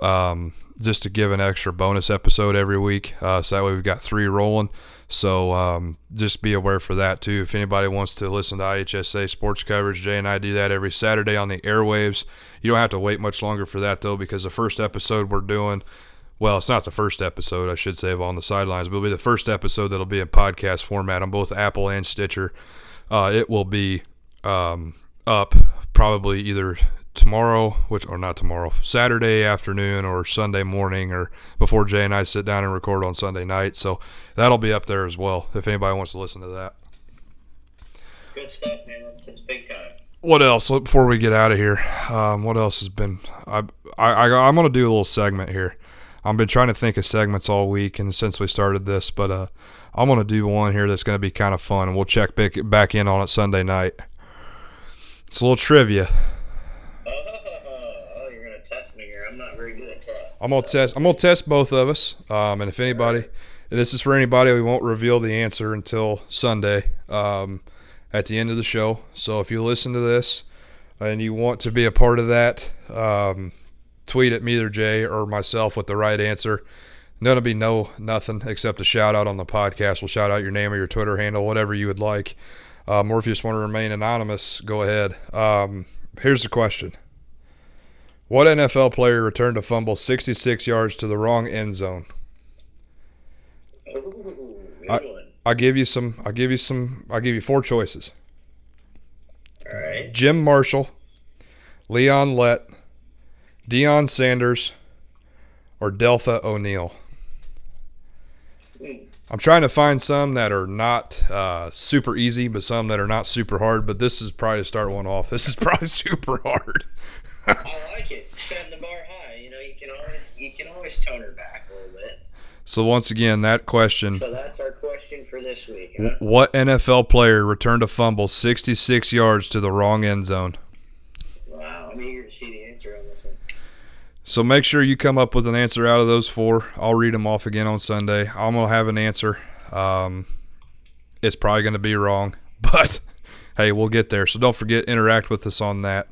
um, just to give an extra bonus episode every week. Uh, so that way we've got three rolling. So um, just be aware for that too. If anybody wants to listen to IHSA sports coverage, Jay and I do that every Saturday on the airwaves. You don't have to wait much longer for that though, because the first episode we're doing, well, it's not the first episode, I should say, of On the Sidelines, but it'll be the first episode that'll be in podcast format on both Apple and Stitcher. Uh, it will be um, up probably either tomorrow, which or not tomorrow, Saturday afternoon or Sunday morning, or before Jay and I sit down and record on Sunday night. So that'll be up there as well if anybody wants to listen to that. Good stuff, man. It's, it's big time. What else? Before we get out of here, um, what else has been? I, I, I I'm gonna do a little segment here. I've been trying to think of segments all week and since we started this, but uh, I'm gonna do one here that's gonna be kind of fun, and we'll check back back in on it Sunday night. It's a little trivia. Oh, you're gonna test me here. I'm not very good at tests. I'm gonna test. I'm gonna test both of us. Um, and if anybody, this is for anybody, we won't reveal the answer until Sunday um, at the end of the show. So if you listen to this and you want to be a part of that, um, tweet at me or Jay or myself with the right answer. None will be no nothing except a shout out on the podcast. We'll shout out your name or your Twitter handle, whatever you would like. Um, or if you just want to remain anonymous, go ahead. Um, here's the question. What NFL player returned a fumble 66 yards to the wrong end zone? Ooh, I- give you some. I'll give you some. I'll give you four choices: All right. Jim Marshall, Leon Lett, Deion Sanders, or Delta O'Neal. Hmm. I'm trying to find some that are not uh, super easy, but some that are not super hard. But this is probably to start one off. This is probably super hard. I like it. Setting the bar high. You know, you can always you can always tone her back a little bit. So once again, that question: So that's our question for this week. Huh? What NFL player returned a fumble 66 yards to the wrong end zone? Wow, I'm eager to see the answer on this one. So make sure you come up with an answer out of those four. I'll read them off again on Sunday. I'm gonna have an answer. Um, it's probably gonna be wrong, but hey, we'll get there. So don't forget interact with us on that.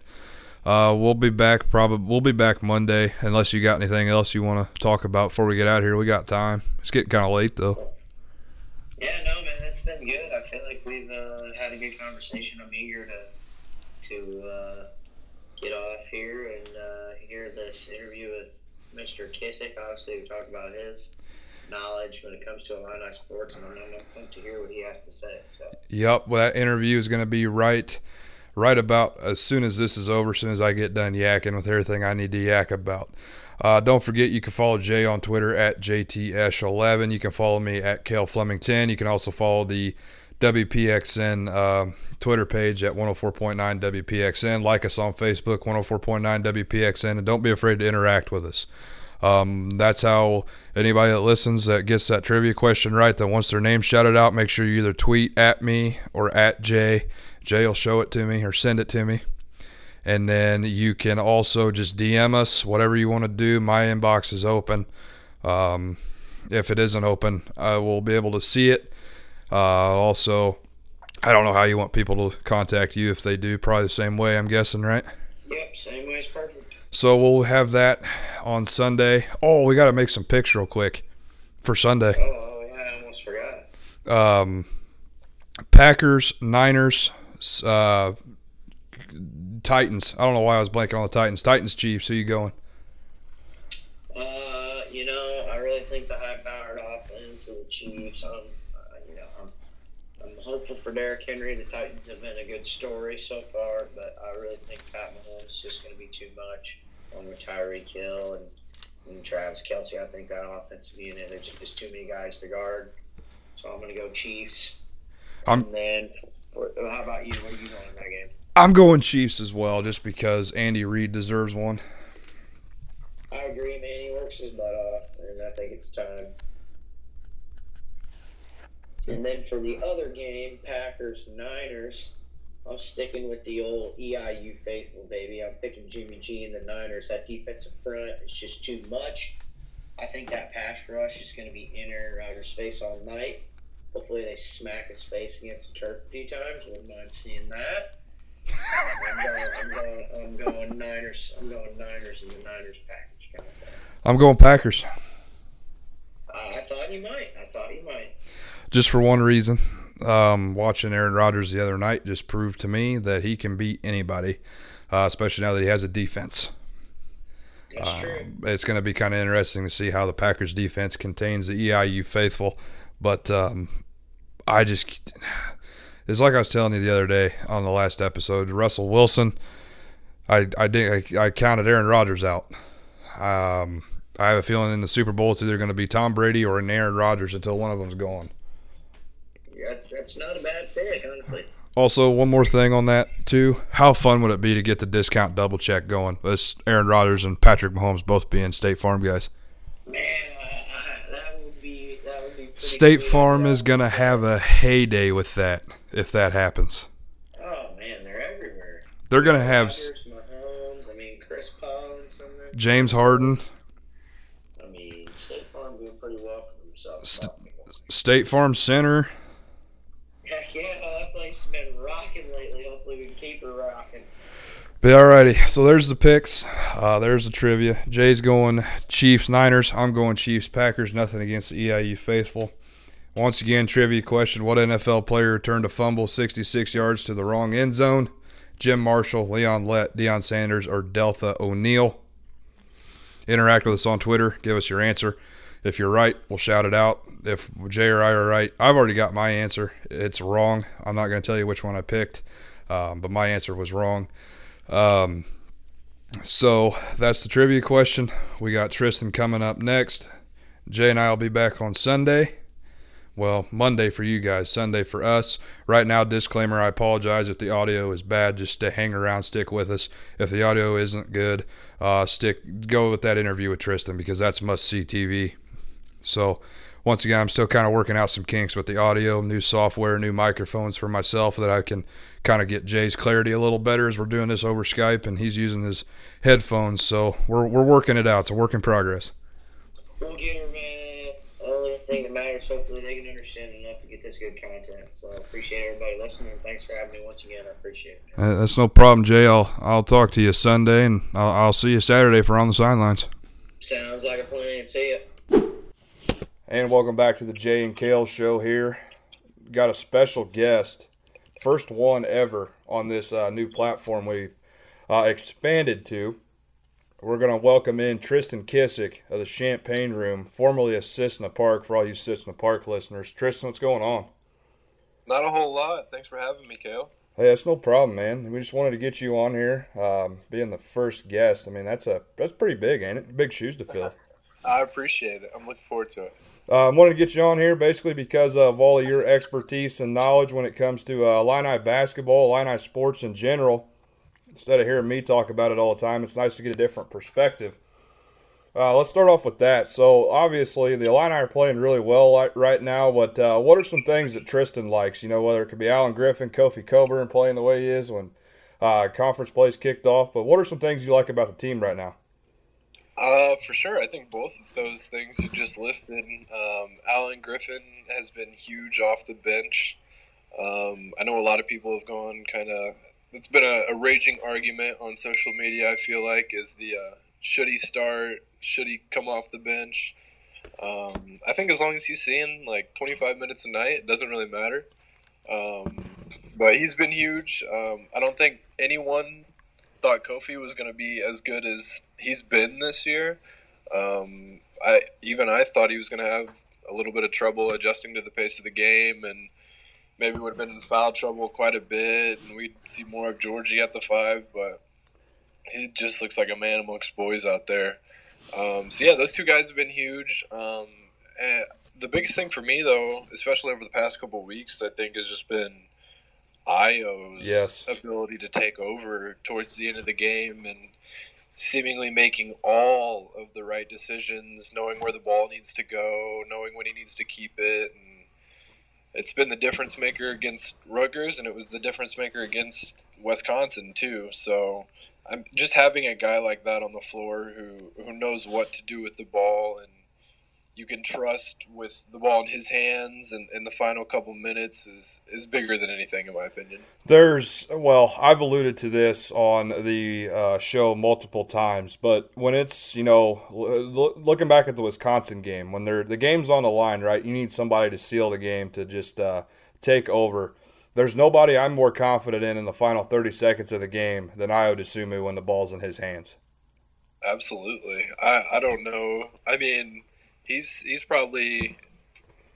Uh, we'll be back probably we'll be back Monday unless you got anything else you want to talk about before we get out here. We got time. It's getting kind of late though. Yeah, no, man, it's been good. I feel like we've uh, had a good conversation. I'm eager to to uh, get off here and uh, hear this interview with Mr. Kissick. Obviously, we talked about his knowledge when it comes to Illini sports, and I'm pumped to hear what he has to say. So. Yep, well, that interview is going to be right right about as soon as this is over, as soon as I get done yakking with everything I need to yak about. Uh, don't forget, you can follow Jay on Twitter at JTS11. You can follow me at Kale Fleming 10. You can also follow the WPXN uh, Twitter page at 104.9 WPXN. Like us on Facebook, 104.9 WPXN, and don't be afraid to interact with us. Um, that's how anybody that listens that gets that trivia question right, that wants their name shouted out, make sure you either tweet at me or at Jay. Jay will show it to me or send it to me. And then you can also just DM us, whatever you want to do. My inbox is open. Um, if it isn't open, I will be able to see it. Uh, also, I don't know how you want people to contact you if they do. Probably the same way, I'm guessing, right? Yep, same way is perfect. So we'll have that on Sunday. Oh, we got to make some picks real quick for Sunday. Oh, oh yeah, I almost forgot. Um, Packers, Niners, uh, Titans. I don't know why I was blanking on the Titans. Titans, Chiefs. Who you going? Uh, you know, I really think the high-powered offense of the Chiefs. I'm, uh, you know, I'm, I'm hopeful for Derrick Henry. The Titans have been a good story so far, but I really think Pat Mahomes is just going to be too much on with Tyreek Hill and, and Travis Kelce. I think that offense being in there's just too many guys to guard. So I'm going to go Chiefs. I'm- and then, how about you? What are you going in that game? I'm going Chiefs as well, just because Andy Reid deserves one. I agree, man. He works his butt off, and I think it's time. And then for the other game, Packers Niners, I'm sticking with the old EIU faithful, baby. I'm picking Jimmy G and the Niners. That defensive front is just too much. I think that pass rush is going to be in Aaron Rodgers' face all night. Hopefully, they smack his face against the turf a few times. Wouldn't mind seeing that. I'm going, I'm going, I'm going Niners. I'm going Niners and the Niners package kind of. I'm going Packers, Uh, I thought you might. I thought you might. just for one reason. Um, watching Aaron Rodgers the other night just proved to me that he can beat anybody, uh, especially now that he has a defense. That's true. Um, it's going to be kind of interesting to see how the Packers defense contains the EIU faithful. But um, I just, it's like I was telling you the other day on the last episode. Russell Wilson, I I did I, I counted Aaron Rodgers out. Um, I have a feeling in the Super Bowl it's either going to be Tom Brady or an Aaron Rodgers until one of them's gone. That's that's not a bad pick, honestly. Also, one more thing on that too. How fun would it be to get the discount double check going? This Aaron Rodgers and Patrick Mahomes both being State Farm guys. Man, I, I, that would be that would be. Pretty State. Farm is gonna have a heyday with that if that happens. Oh man, they're everywhere. They're gonna have s- Rodgers, Mahomes. I mean, Chris Paul. James Harden, I mean, State Farm doing pretty well for themselves. St- State Farm Center. Heck yeah, that place has been rocking lately. Hopefully, we can keep it rocking. But alrighty, so there's the picks. Uh, there's the trivia. Jay's going Chiefs Niners. I'm going Chiefs Packers. Nothing against the EIU faithful. Once again, trivia question: What NFL player returned a fumble 66 yards to the wrong end zone? Jim Marshall, Leon Lett, Deion Sanders, or Delta O'Neal? Interact with us on Twitter. Give us your answer. If you're right, we'll shout it out. If Jay or I are right, I've already got my answer. It's wrong. I'm not going to tell you which one I picked, um, but my answer was wrong. Um, so that's the trivia question. We got Tristan coming up next. Jay and I will be back on Sunday. Well, Monday for you guys, Sunday for us. Right now, disclaimer I apologize if the audio is bad. Just to hang around, stick with us. If the audio isn't good, uh, stick go with that interview with Tristan because that's must see TV. So once again, I'm still kind of working out some kinks with the audio, new software, new microphones for myself that I can kind of get Jay's clarity a little better as we're doing this over Skype, and he's using his headphones. So we're we're working it out. It's a work in progress. We'll get her, man. Only thing that matters, hopefully, they can understand enough to get this good content. So appreciate everybody listening. Thanks for having me once again. I appreciate it. Uh, that's no problem, Jay. I'll I'll talk to you Sunday, and I'll, I'll see you Saturday for on the sidelines. Sounds like a plan. See ya. And welcome back to the Jay and Kale show here. Got a special guest, first one ever on this uh, new platform we've uh, expanded to. We're going to welcome in Tristan Kissick of the Champaign Room, formerly of Cissna Park, for all you Cissna Park listeners. Tristan, what's going on? Not a whole lot. Thanks for having me, Kale. Hey, that's no problem, man. We just wanted to get you on here, um, being the first guest. I mean, that's a that's pretty big, ain't it? Big shoes to fill. I appreciate it. I'm looking forward to it. I uh, wanted to get you on here basically because of all of your expertise and knowledge when it comes to uh, Illini basketball, Illini sports in general. Instead of hearing me talk about it all the time, it's nice to get a different perspective. Uh, let's start off with that. So obviously the Illini are playing really well right now. But uh, what are some things that Tristan likes? You know, whether it could be Alan Griffin, Kofi Cockburn playing the way he is when uh, conference plays kicked off. But what are some things you like about the team right now? Uh, for sure. I think both of those things you just listed. Um, Alan Griffin has been huge off the bench. Um, I know a lot of people have gone kind of. It's been a, a, raging argument on social media. I feel like is the uh, should he start? Should he come off the bench? Um, I think as long as he's seeing like 25 minutes a night, it doesn't really matter. Um, but he's been huge. Um, I don't think anyone thought Kofi was going to be as good as he's been this year. Um, I even I thought he was going to have a little bit of trouble adjusting to the pace of the game, and maybe would have been in foul trouble quite a bit, and we'd see more of Georgie at the five. But he just looks like a man amongst boys out there. Um, so yeah, those two guys have been huge. Um, the biggest thing for me, though, especially over the past couple weeks, I think has just been Ayo's yes. ability to take over towards the end of the game and seemingly making all of the right decisions, knowing where the ball needs to go, knowing when he needs to keep it. And it's been the difference maker against Rutgers, and it was the difference maker against Wisconsin too. So I'm just having a guy like that on the floor who who knows what to do with the ball and you can trust with the ball in his hands and, in the final couple minutes is, is bigger than anything in my opinion. There's well, I've alluded to this on the uh, show multiple times, but when it's you know l- looking back at the Wisconsin game when they're the game's on the line, right? You need somebody to seal the game to just uh, take over. There's nobody I'm more confident in in the final 30 seconds of the game than Ayo Dosunmu when the ball's in his hands. Absolutely. I, I don't know. I mean, he's he's probably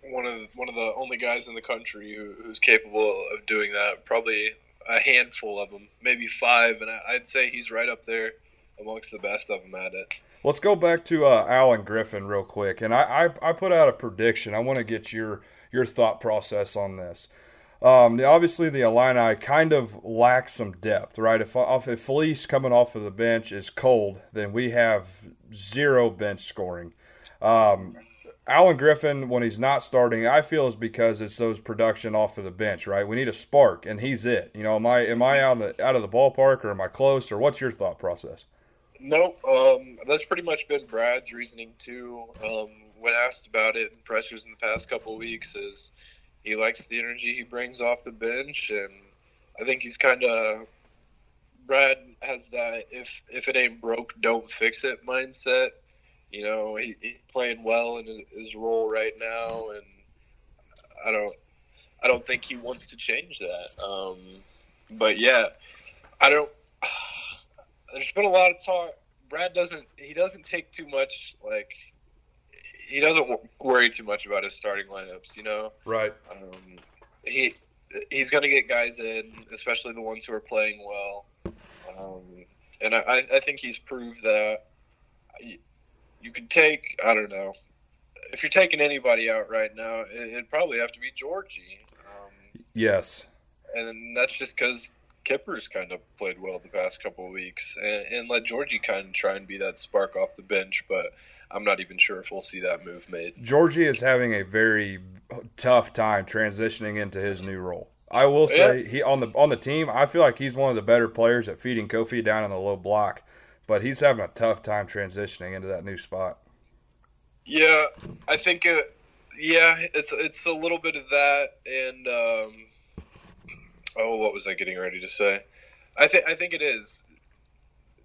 one of one of the only guys in the country who, who's capable of doing that. Probably a handful of them, maybe five, and I, would say he's right up there amongst the best of them at it. Let's go back to uh, Alan Griffin real quick, and I, I, I put out a prediction. I want to get your your thought process on this. Um, obviously, the Illini kind of lack some depth, right? If, if Feliz coming off of the bench is cold, then we have zero bench scoring. Um, Alan Griffin, when he's not starting, I feel is because it's those production off of the bench, right? We need a spark, and he's it. You know, am I am I out of the, out of the ballpark, or am I close, or what's your thought process? Nope. Um, that's pretty much been Brad's reasoning too. Um, when asked about it in pressures in the past couple weeks, is he likes the energy he brings off the bench, and I think he's kind of Brad has that if if it ain't broke, don't fix it mindset you know, he, he's playing well in his, his role right now, and I don't, I don't think he wants to change that. Um, but yeah, I don't. There's been a lot of talk. Brad doesn't. He doesn't take too much. Like he doesn't worry too much about his starting lineups. You know. Right. Um, he he's going to get guys in, especially the ones who are playing well. Um, and I, I think he's proved that you could take I don't know if you're taking anybody out right now, it, would probably have to be Georgie. Um, yes, and that's just because Kippers kind of played well the past couple of weeks, and, and let Georgie kind of try and be that spark off the bench. But I'm not even sure if we'll see that move made. Georgie is having a very tough time transitioning into his new role. I will say Yeah. he on the on the team. I feel like he's one of the better players at feeding Kofi down in the low block, but he's having a tough time transitioning into that new spot. Yeah, I think it. Yeah, it's it's a little bit of that, and um, oh, what was I getting ready to say? I think I think it is.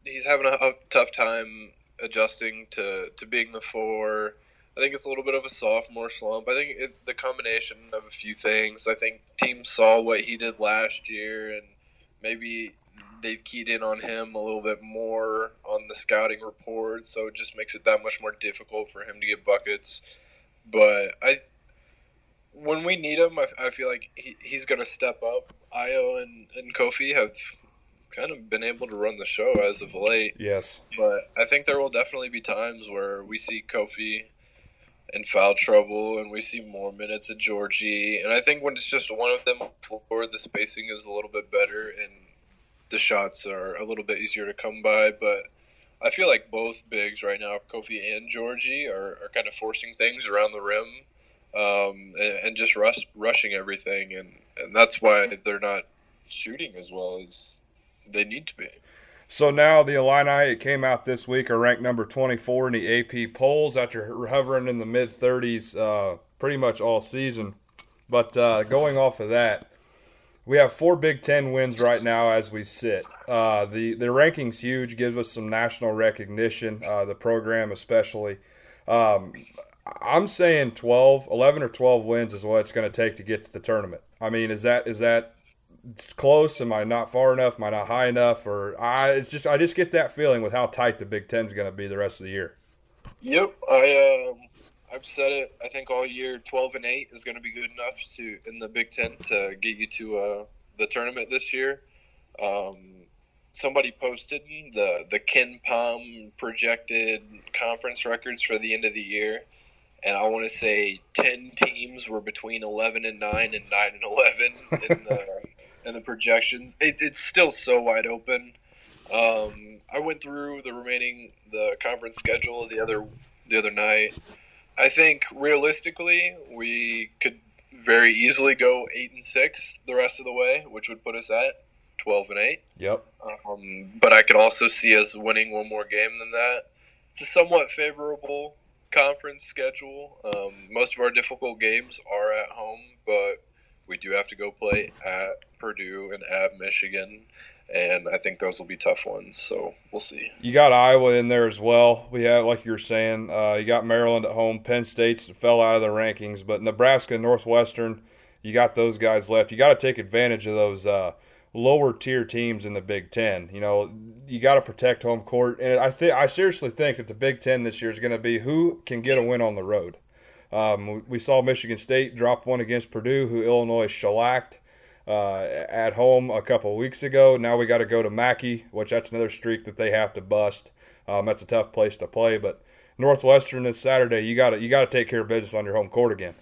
He's having a, a tough time adjusting to to being the four. I think it's a little bit of a sophomore slump. I think it, the combination of a few things. I think teams saw what he did last year, and maybe they've keyed in on him a little bit more on the scouting report, so it just makes it that much more difficult for him to get buckets. But I, when we need him, I, I feel like he, he's going to step up. Ayo and, and Kofi have kind of been able to run the show as of late, Yes. but I think there will definitely be times where we see Kofi in foul trouble and we see more minutes of Giorgi. And I think when it's just one of them on the floor, the spacing is a little bit better and the shots are a little bit easier to come by. But I feel like both bigs right now, Kofi and Giorgi, are, are kind of forcing things around the rim um, and, and just rush, rushing everything. And, and that's why they're not shooting as well as they need to be. So now the Illini, it came out this week, are ranked number 24 in the AP polls after hovering in the mid 30s uh, pretty much all season. But uh, going off of that, we have four Big Ten wins right now as we sit. Uh, the the ranking's huge, gives us some national recognition. Uh, the program especially. Um, I'm saying 12, 11 or 12 wins is what it's going to take to get to the tournament. I mean, is that is that close? Am I not far enough? Am I not high enough? Or I just I just get that feeling with how tight the Big Ten's going to be the rest of the year. Yep, I um, I've said it. I think all year, twelve and eight is going to be good enough to in the Big Ten to get you to uh, the tournament this year. Um, somebody posted the the KenPom projected conference records for the end of the year, and I want to say ten teams were between eleven and nine and nine and eleven in the in the projections. It, it's still so wide open. Um, I went through the remaining the conference schedule the other the other night. I think realistically we could very easily go eight and six the rest of the way, which would put us at twelve and eight. Yep. Um, but I could also see us winning one more game than that. It's a somewhat favorable conference schedule. Um, most of our difficult games are at home, but we do have to go play at Purdue and at Michigan, and I think those will be tough ones. So we'll see. You got Iowa in there as well. We have, like you were saying, uh, you got Maryland at home. Penn State's fell out of the rankings, but Nebraska, Northwestern, you got those guys left. You got to take advantage of those uh, lower tier teams in the Big Ten. You know, you got to protect home court, and I think I seriously think that the Big Ten this year is going to be who can get a win on the road. Um, we- saw Michigan State drop one against Purdue, who Illinois shellacked uh, at home a couple weeks ago. Now we got to go to Mackey, which that's another streak that they have to bust. Um, that's a tough place to play, but Northwestern this Saturday, you got to you got to take care of business on your home court again.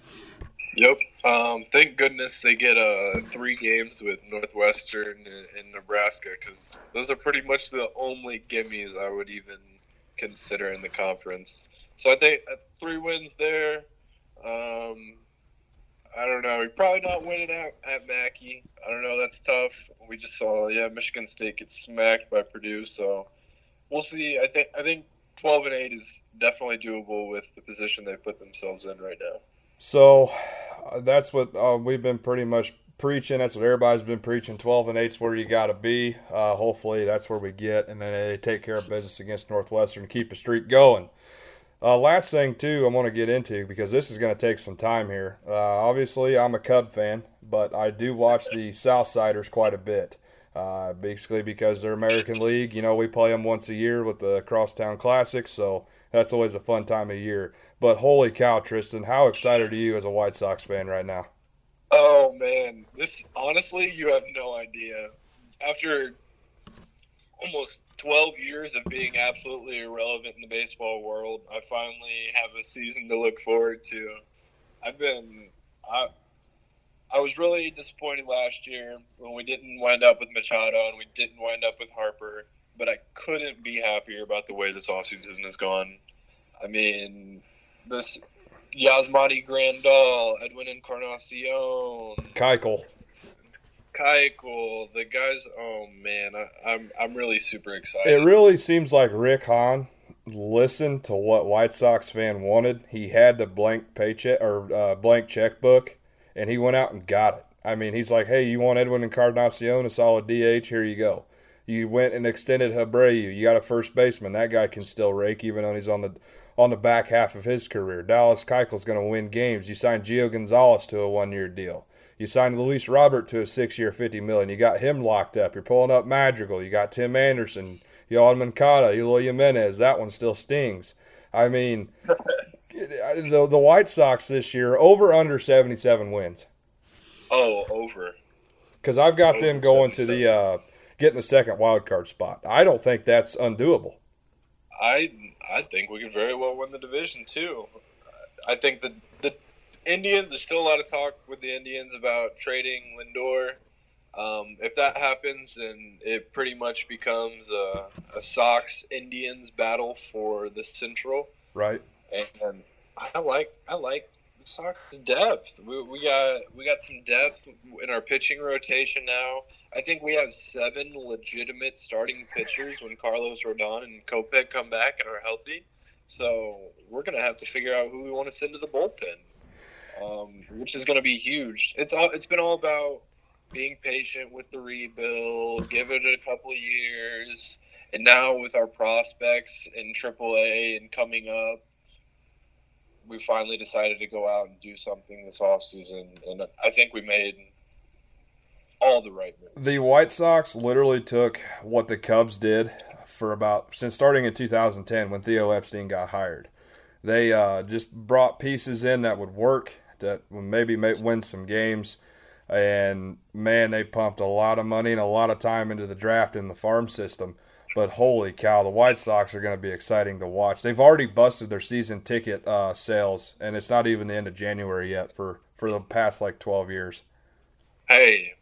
Yep. Um, thank goodness they get uh, three games with Northwestern and, and Nebraska because those are pretty much the only gimmies I would even consider in the conference. So I think uh, three wins there. Um, I don't know. We're probably not winning at, at Mackey. I don't know. That's tough. We just saw, yeah, Michigan State get smacked by Purdue. So we'll see. I think I think twelve and eight is definitely doable with the position they put themselves in right now. So uh, that's what uh, we've been pretty much preaching. That's what everybody's been preaching. 12 and 8's where you got to be. Uh, hopefully, that's where we get. And then they take care of business against Northwestern, keep a streak going. Uh, last thing, too, I want to get into because this is going to take some time here. Uh, obviously, I'm a Cub fan, but I do watch the Southsiders quite a bit. Uh, basically, because they're American League. You know, we play them once a year with the Crosstown Classic, so that's always a fun time of year. But holy cow, Tristan, how excited are you as a White Sox fan right now? Oh man, this honestly, you have no idea. After almost 12 years of being absolutely irrelevant in the baseball world, I finally have a season to look forward to. I've been I I was really disappointed last year when we didn't wind up with Machado and we didn't wind up with Harper, but I couldn't be happier about the way this offseason has gone. I mean, this Yasmani Grandal, Edwin Encarnacion, Keuchel. Keuchel, the guys. Oh man, I, I'm I'm really super excited. It really seems like Rick Hahn listened to what White Sox fan wanted. He had the blank paycheck or uh, blank checkbook, and he went out and got it. I mean, he's like, "Hey, you want Edwin and Encarnacion, a solid DH? Here you go." You went and extended Abreu. You got a first baseman. That guy can still rake, even though he's on the on the back half of his career. Dallas Keuchel's going to win games. You signed Gio Gonzalez to a one-year deal. You signed Luis Robert to a six-year, fifty million. You got him locked up. You're pulling up Madrigal. You got Tim Anderson, Yoan Moncada, Eloy Jimenez. That one still stings. I mean, the the White Sox this year over under seventy-seven wins. Oh, over. Because I've got them going to the uh, getting the second wild card spot. I don't think that's undoable. I I think we could very well win the division too. I think the Indians. There's still a lot of talk with the Indians about trading Lindor. Um, if that happens, then it pretty much becomes a, a Sox Indians battle for the Central. Right. And I like I like the Sox depth. We, we got we got some depth in our pitching rotation now. I think we have seven legitimate starting pitchers when Carlos Rodon and Kopech come back and are healthy. So we're gonna have to figure out who we want to send to the bullpen, um, which is gonna be huge. It's all it's been all about being patient with the rebuild, give it a couple years, and now with our prospects in AAA and coming up, we finally decided to go out and do something this offseason, and I think we made all the right moves. The White Sox literally took what the Cubs did for about since starting in 2010 when Theo Epstein got hired. They uh, just brought pieces in that would work, that maybe win some games. And man, they pumped a lot of money and a lot of time into the draft in the farm system. But holy cow, the White Sox are going to be exciting to watch. They've already busted their season ticket uh, sales, and it's not even the end of January yet for, for the past like 12 years. Hey,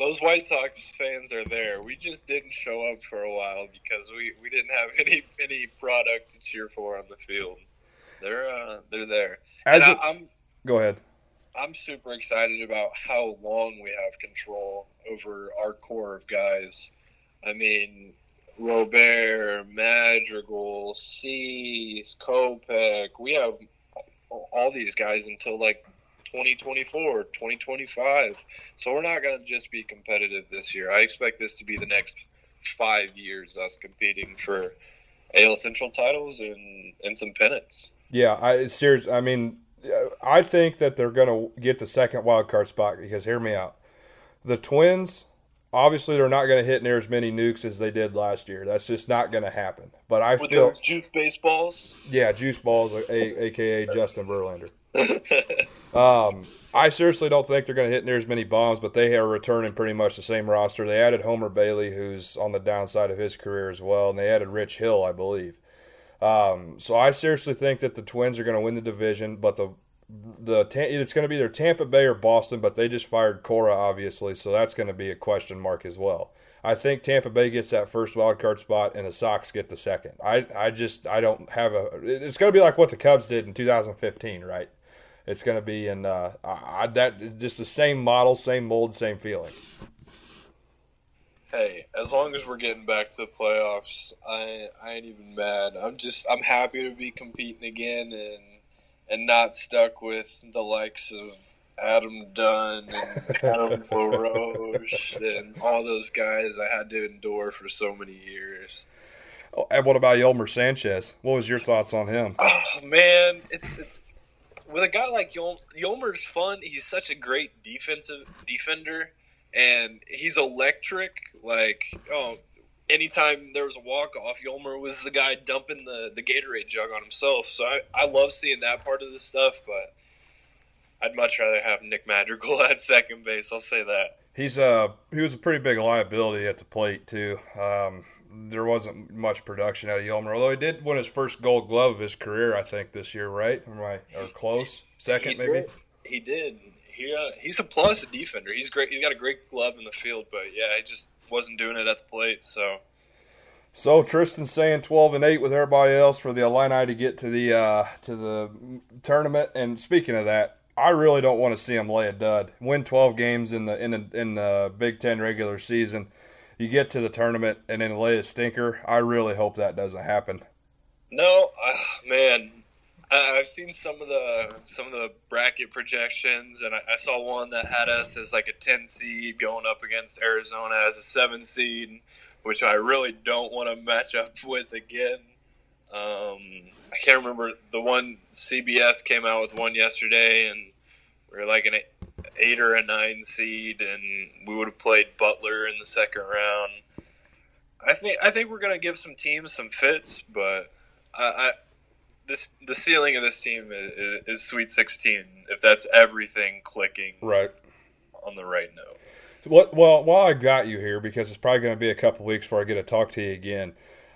those White Sox fans are there. We just didn't show up for a while because we, we didn't have any any product to cheer for on the field. They're uh, they're there. As and a, I, I'm go ahead. I'm super excited about how long we have control over our core of guys. I mean, Robert, Madrigal, Cease, Kopech. We have all these guys until like 2024, 2025. So we're not going to just be competitive this year. I expect this to be the next five years us competing for AL Central titles and, and some pennants. Yeah, I serious. I mean, I think that they're going to get the second wild card spot because hear me out. The Twins, obviously, they're not going to hit near as many nukes as they did last year. That's just not going to happen. But I With feel those juice baseballs. yeah, juice balls, a, aka Justin Verlander. Um, I seriously don't think they're going to hit near as many bombs, but they are returning pretty much the same roster. They added Homer Bailey, who's on the downside of his career as well, and they added Rich Hill, I believe. Um, so I seriously think that the Twins are going to win the division, but the the it's going to be either Tampa Bay or Boston, but they just fired Cora, obviously, so that's going to be a question mark as well. I think Tampa Bay gets that first wild card spot, and the Sox get the second. I I just I don't have a. It's going to be like what the Cubs did in 2015, right? It's going to be in uh, I, that just the same model, same mold, same feeling. Hey, as long as we're getting back to the playoffs, I I ain't even mad. I'm just I'm happy to be competing again and and not stuck with the likes of Adam Dunn and Adam LaRoche and all those guys I had to endure for so many years. Oh, and what about Yolmer Sanchez? What was your thoughts on him? Oh man, it's it's with a guy like Yol- Yolmer's fun. He's such a great defensive defender, and he's electric. Like oh, anytime there was a walk off, Yolmer was the guy dumping the the Gatorade jug on himself. So I I love seeing that part of the stuff, but. I'd much rather have Nick Madrigal at second base. I'll say that. He's a he was a pretty big liability at the plate too. Um, there wasn't much production out of Yolmer, although he did win his first Gold Glove of his career, I think, this year, right? Am I or close second he maybe? Did. He did. He uh, he's a plus defender. He's great. He's got a great glove in the field, but yeah, he just wasn't doing it at the plate. So So Tristan's saying twelve and eight with everybody else for the Illini to get to the uh, to the tournament. And speaking of that, I really don't want to see them lay a dud. Win twelve games in the in the in the Big Ten regular season. You get to the tournament and then lay a stinker. I really hope that doesn't happen. no, uh, man, I've seen some of the some of the bracket projections, and I, I saw one that had us as like a ten seed going up against Arizona as a seven seed, which I really don't want to match up with again. Um, I can't remember the one CBS came out with one yesterday, and we were like an eight or a nine seed, and we would have played Butler in the second round. I think I think we're gonna give some teams some fits, but I, I this the ceiling of this team is, is, Sweet 16. If that's everything clicking Right. on the right note. What? Well, while I got you here, because it's probably going to be a couple weeks before I get to talk to you again.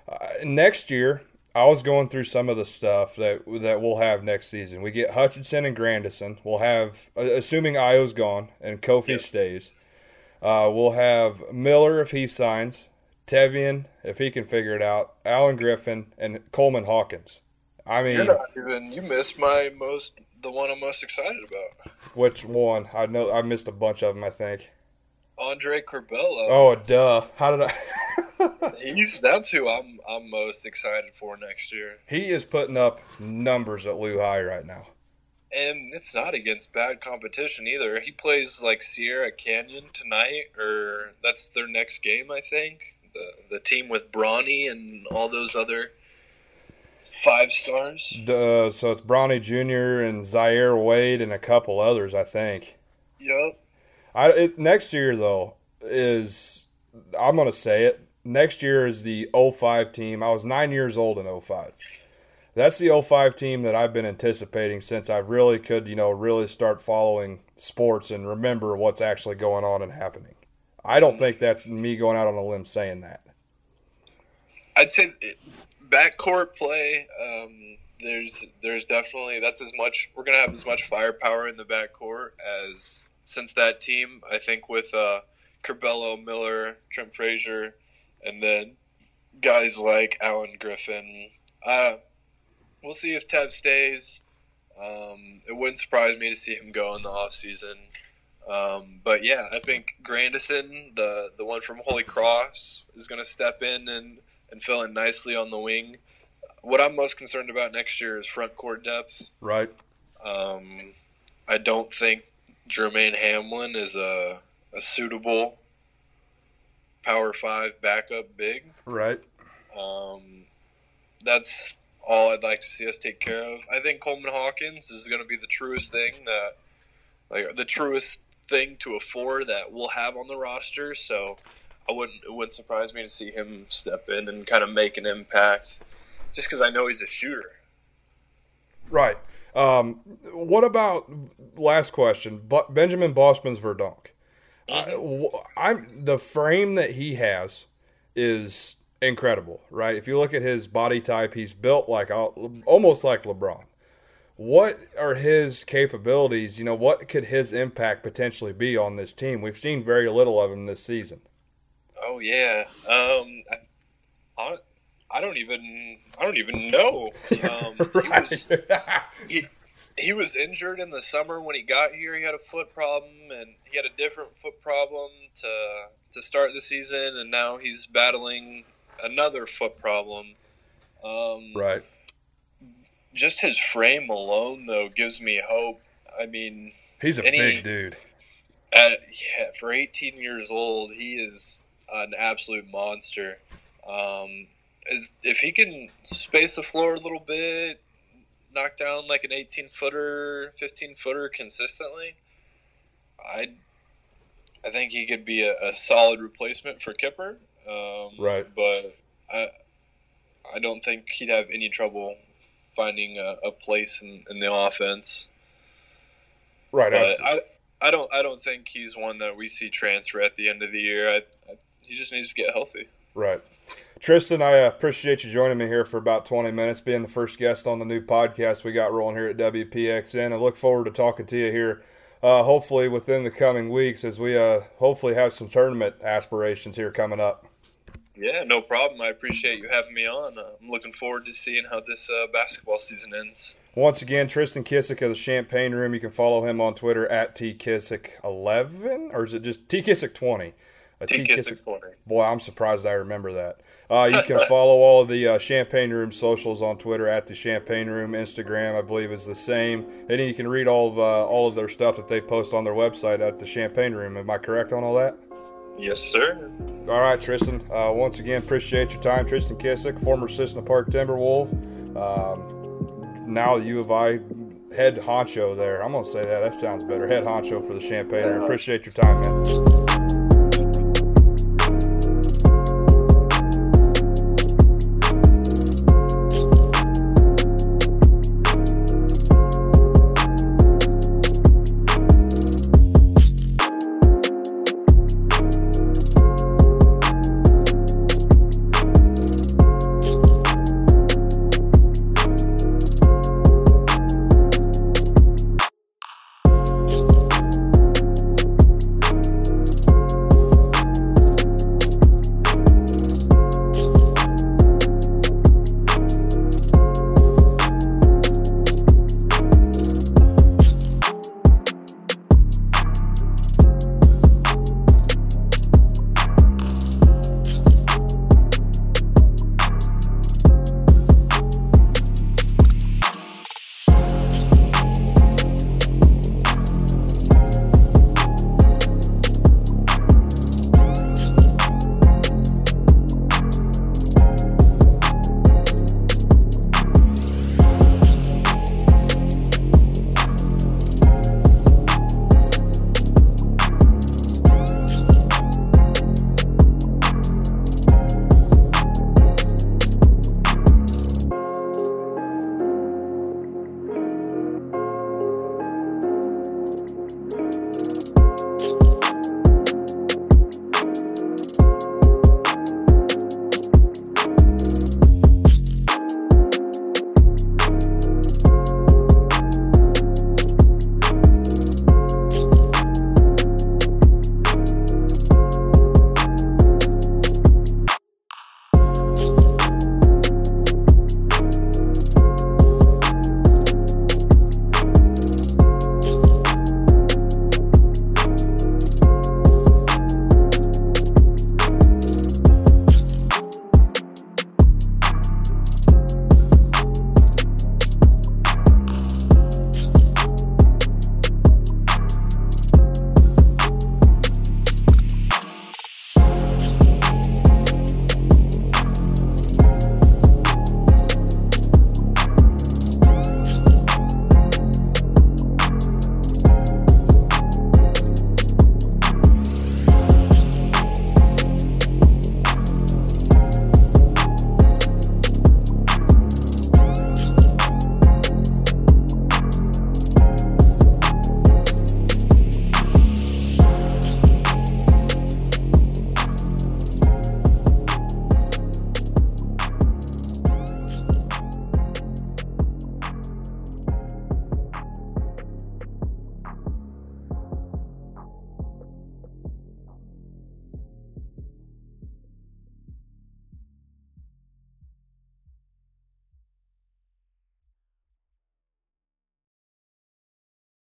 Uh, next year, I was going through some of the stuff that that we'll have next season. We get Hutcherson and Grandison. We'll have, uh, assuming Ayo's gone and Kofi Yep. stays. Uh, we'll have Miller if he signs, Tevian if he can figure it out, Alan Griffin, and Coleman Hawkins. I mean, You're not even. You missed my most. The one I'm most excited about. which one? I know I missed a bunch of them. I think. Andre Curbelo. Oh, duh! How did I? He's that's who I'm. I'm most excited for next year. He is putting up numbers at LuHi right now. And it's not against bad competition either. He plays like Sierra Canyon tonight, or that's their next game, I think. The the team with Bronny and all those other five stars. Uh, so it's Bronny Jr. and Zaire Wade and a couple others, I think. Yup. I it, next year though is I'm gonna say it. Next year is the 05 team. I was nine years old in 05. That's the 05 team that I've been anticipating since I really could, you know, really start following sports and remember what's actually going on and happening. I don't think that's me going out on a limb saying that. I'd say backcourt play. Um, there's there's definitely that's as much we're gonna have as much firepower in the backcourt as since that team. I think with uh, Curbelo, Miller, Trent Frazier, and then guys like Alan Griffin. Uh, we'll see if Tev stays. Um, it wouldn't surprise me to see him go in the off season. Um, but yeah, I think Grandison, the the one from Holy Cross, is going to step in and and fill in nicely on the wing. What I'm most concerned about next year is front court depth. Right? Um, I don't think Jermaine Hamlin is a, a suitable power five backup big. Right. Um, that's all I'd like to see us take care of. I think Coleman Hawkins is going to be the truest thing that, like, the truest thing to a four that we'll have on the roster. So I wouldn't it wouldn't surprise me to see him step in and kind of make an impact, just because I know he's a shooter. Right. Um, what about last question? But Benjamin Bosmans-Verdonk. I, w- I'm the frame that he has is incredible, right? If you look at his body type, he's built like almost like LeBron. What are his capabilities? You know, what could his impact potentially be on this team? We've seen very little of him this season. Oh yeah. Um, I, I, don't even I don't even know. Um, he was he, he was injured in the summer when he got here. He had a foot problem, and he had a different foot problem to to start the season, and now he's battling another foot problem. Um, right. Just his frame alone, though, gives me hope. I mean, He's a Any- big dude. at, yeah, for 18 years old, he is an absolute monster. Um, is if he can space the floor a little bit, knock down like an 18 footer, 15 footer consistently, I I think he could be a, a solid replacement for Kipper. Um, Right. But I I don't think he'd have any trouble finding a, a place in, in the offense. Right. I, I don't I don't think he's one that we see transfer at the end of the year. I, I, he just needs to get healthy. Right. Tristan, I appreciate you joining me here for about 20 minutes, being the first guest on the new podcast we got rolling here at WPXN. I look forward to talking to you here uh, hopefully within the coming weeks as we uh, hopefully have some tournament aspirations here coming up. Yeah, no problem. I appreciate you having me on. Uh, I'm looking forward to seeing how this uh, basketball season ends. Once again, Tristan Kissick of the Champaign Room. You can follow him on Twitter at tkissick11, or is it just tkissick20? T Kissick 20. Boy, I'm surprised I remember that. Uh, you can follow all of the uh, Champaign Room socials on Twitter at the Champaign Room. Instagram, I believe, is the same. And then you can read all of uh, all of their stuff that they post on their website at the Champaign Room. Am I correct on all that? Yes, sir. All right, Tristan. Uh, once again, appreciate your time, Tristan Kissick, former Cissna Park Timberwolf. Um, now U of I head honcho there. I'm gonna say that. That sounds better. Head honcho for the Champaign Room. Appreciate your time, man.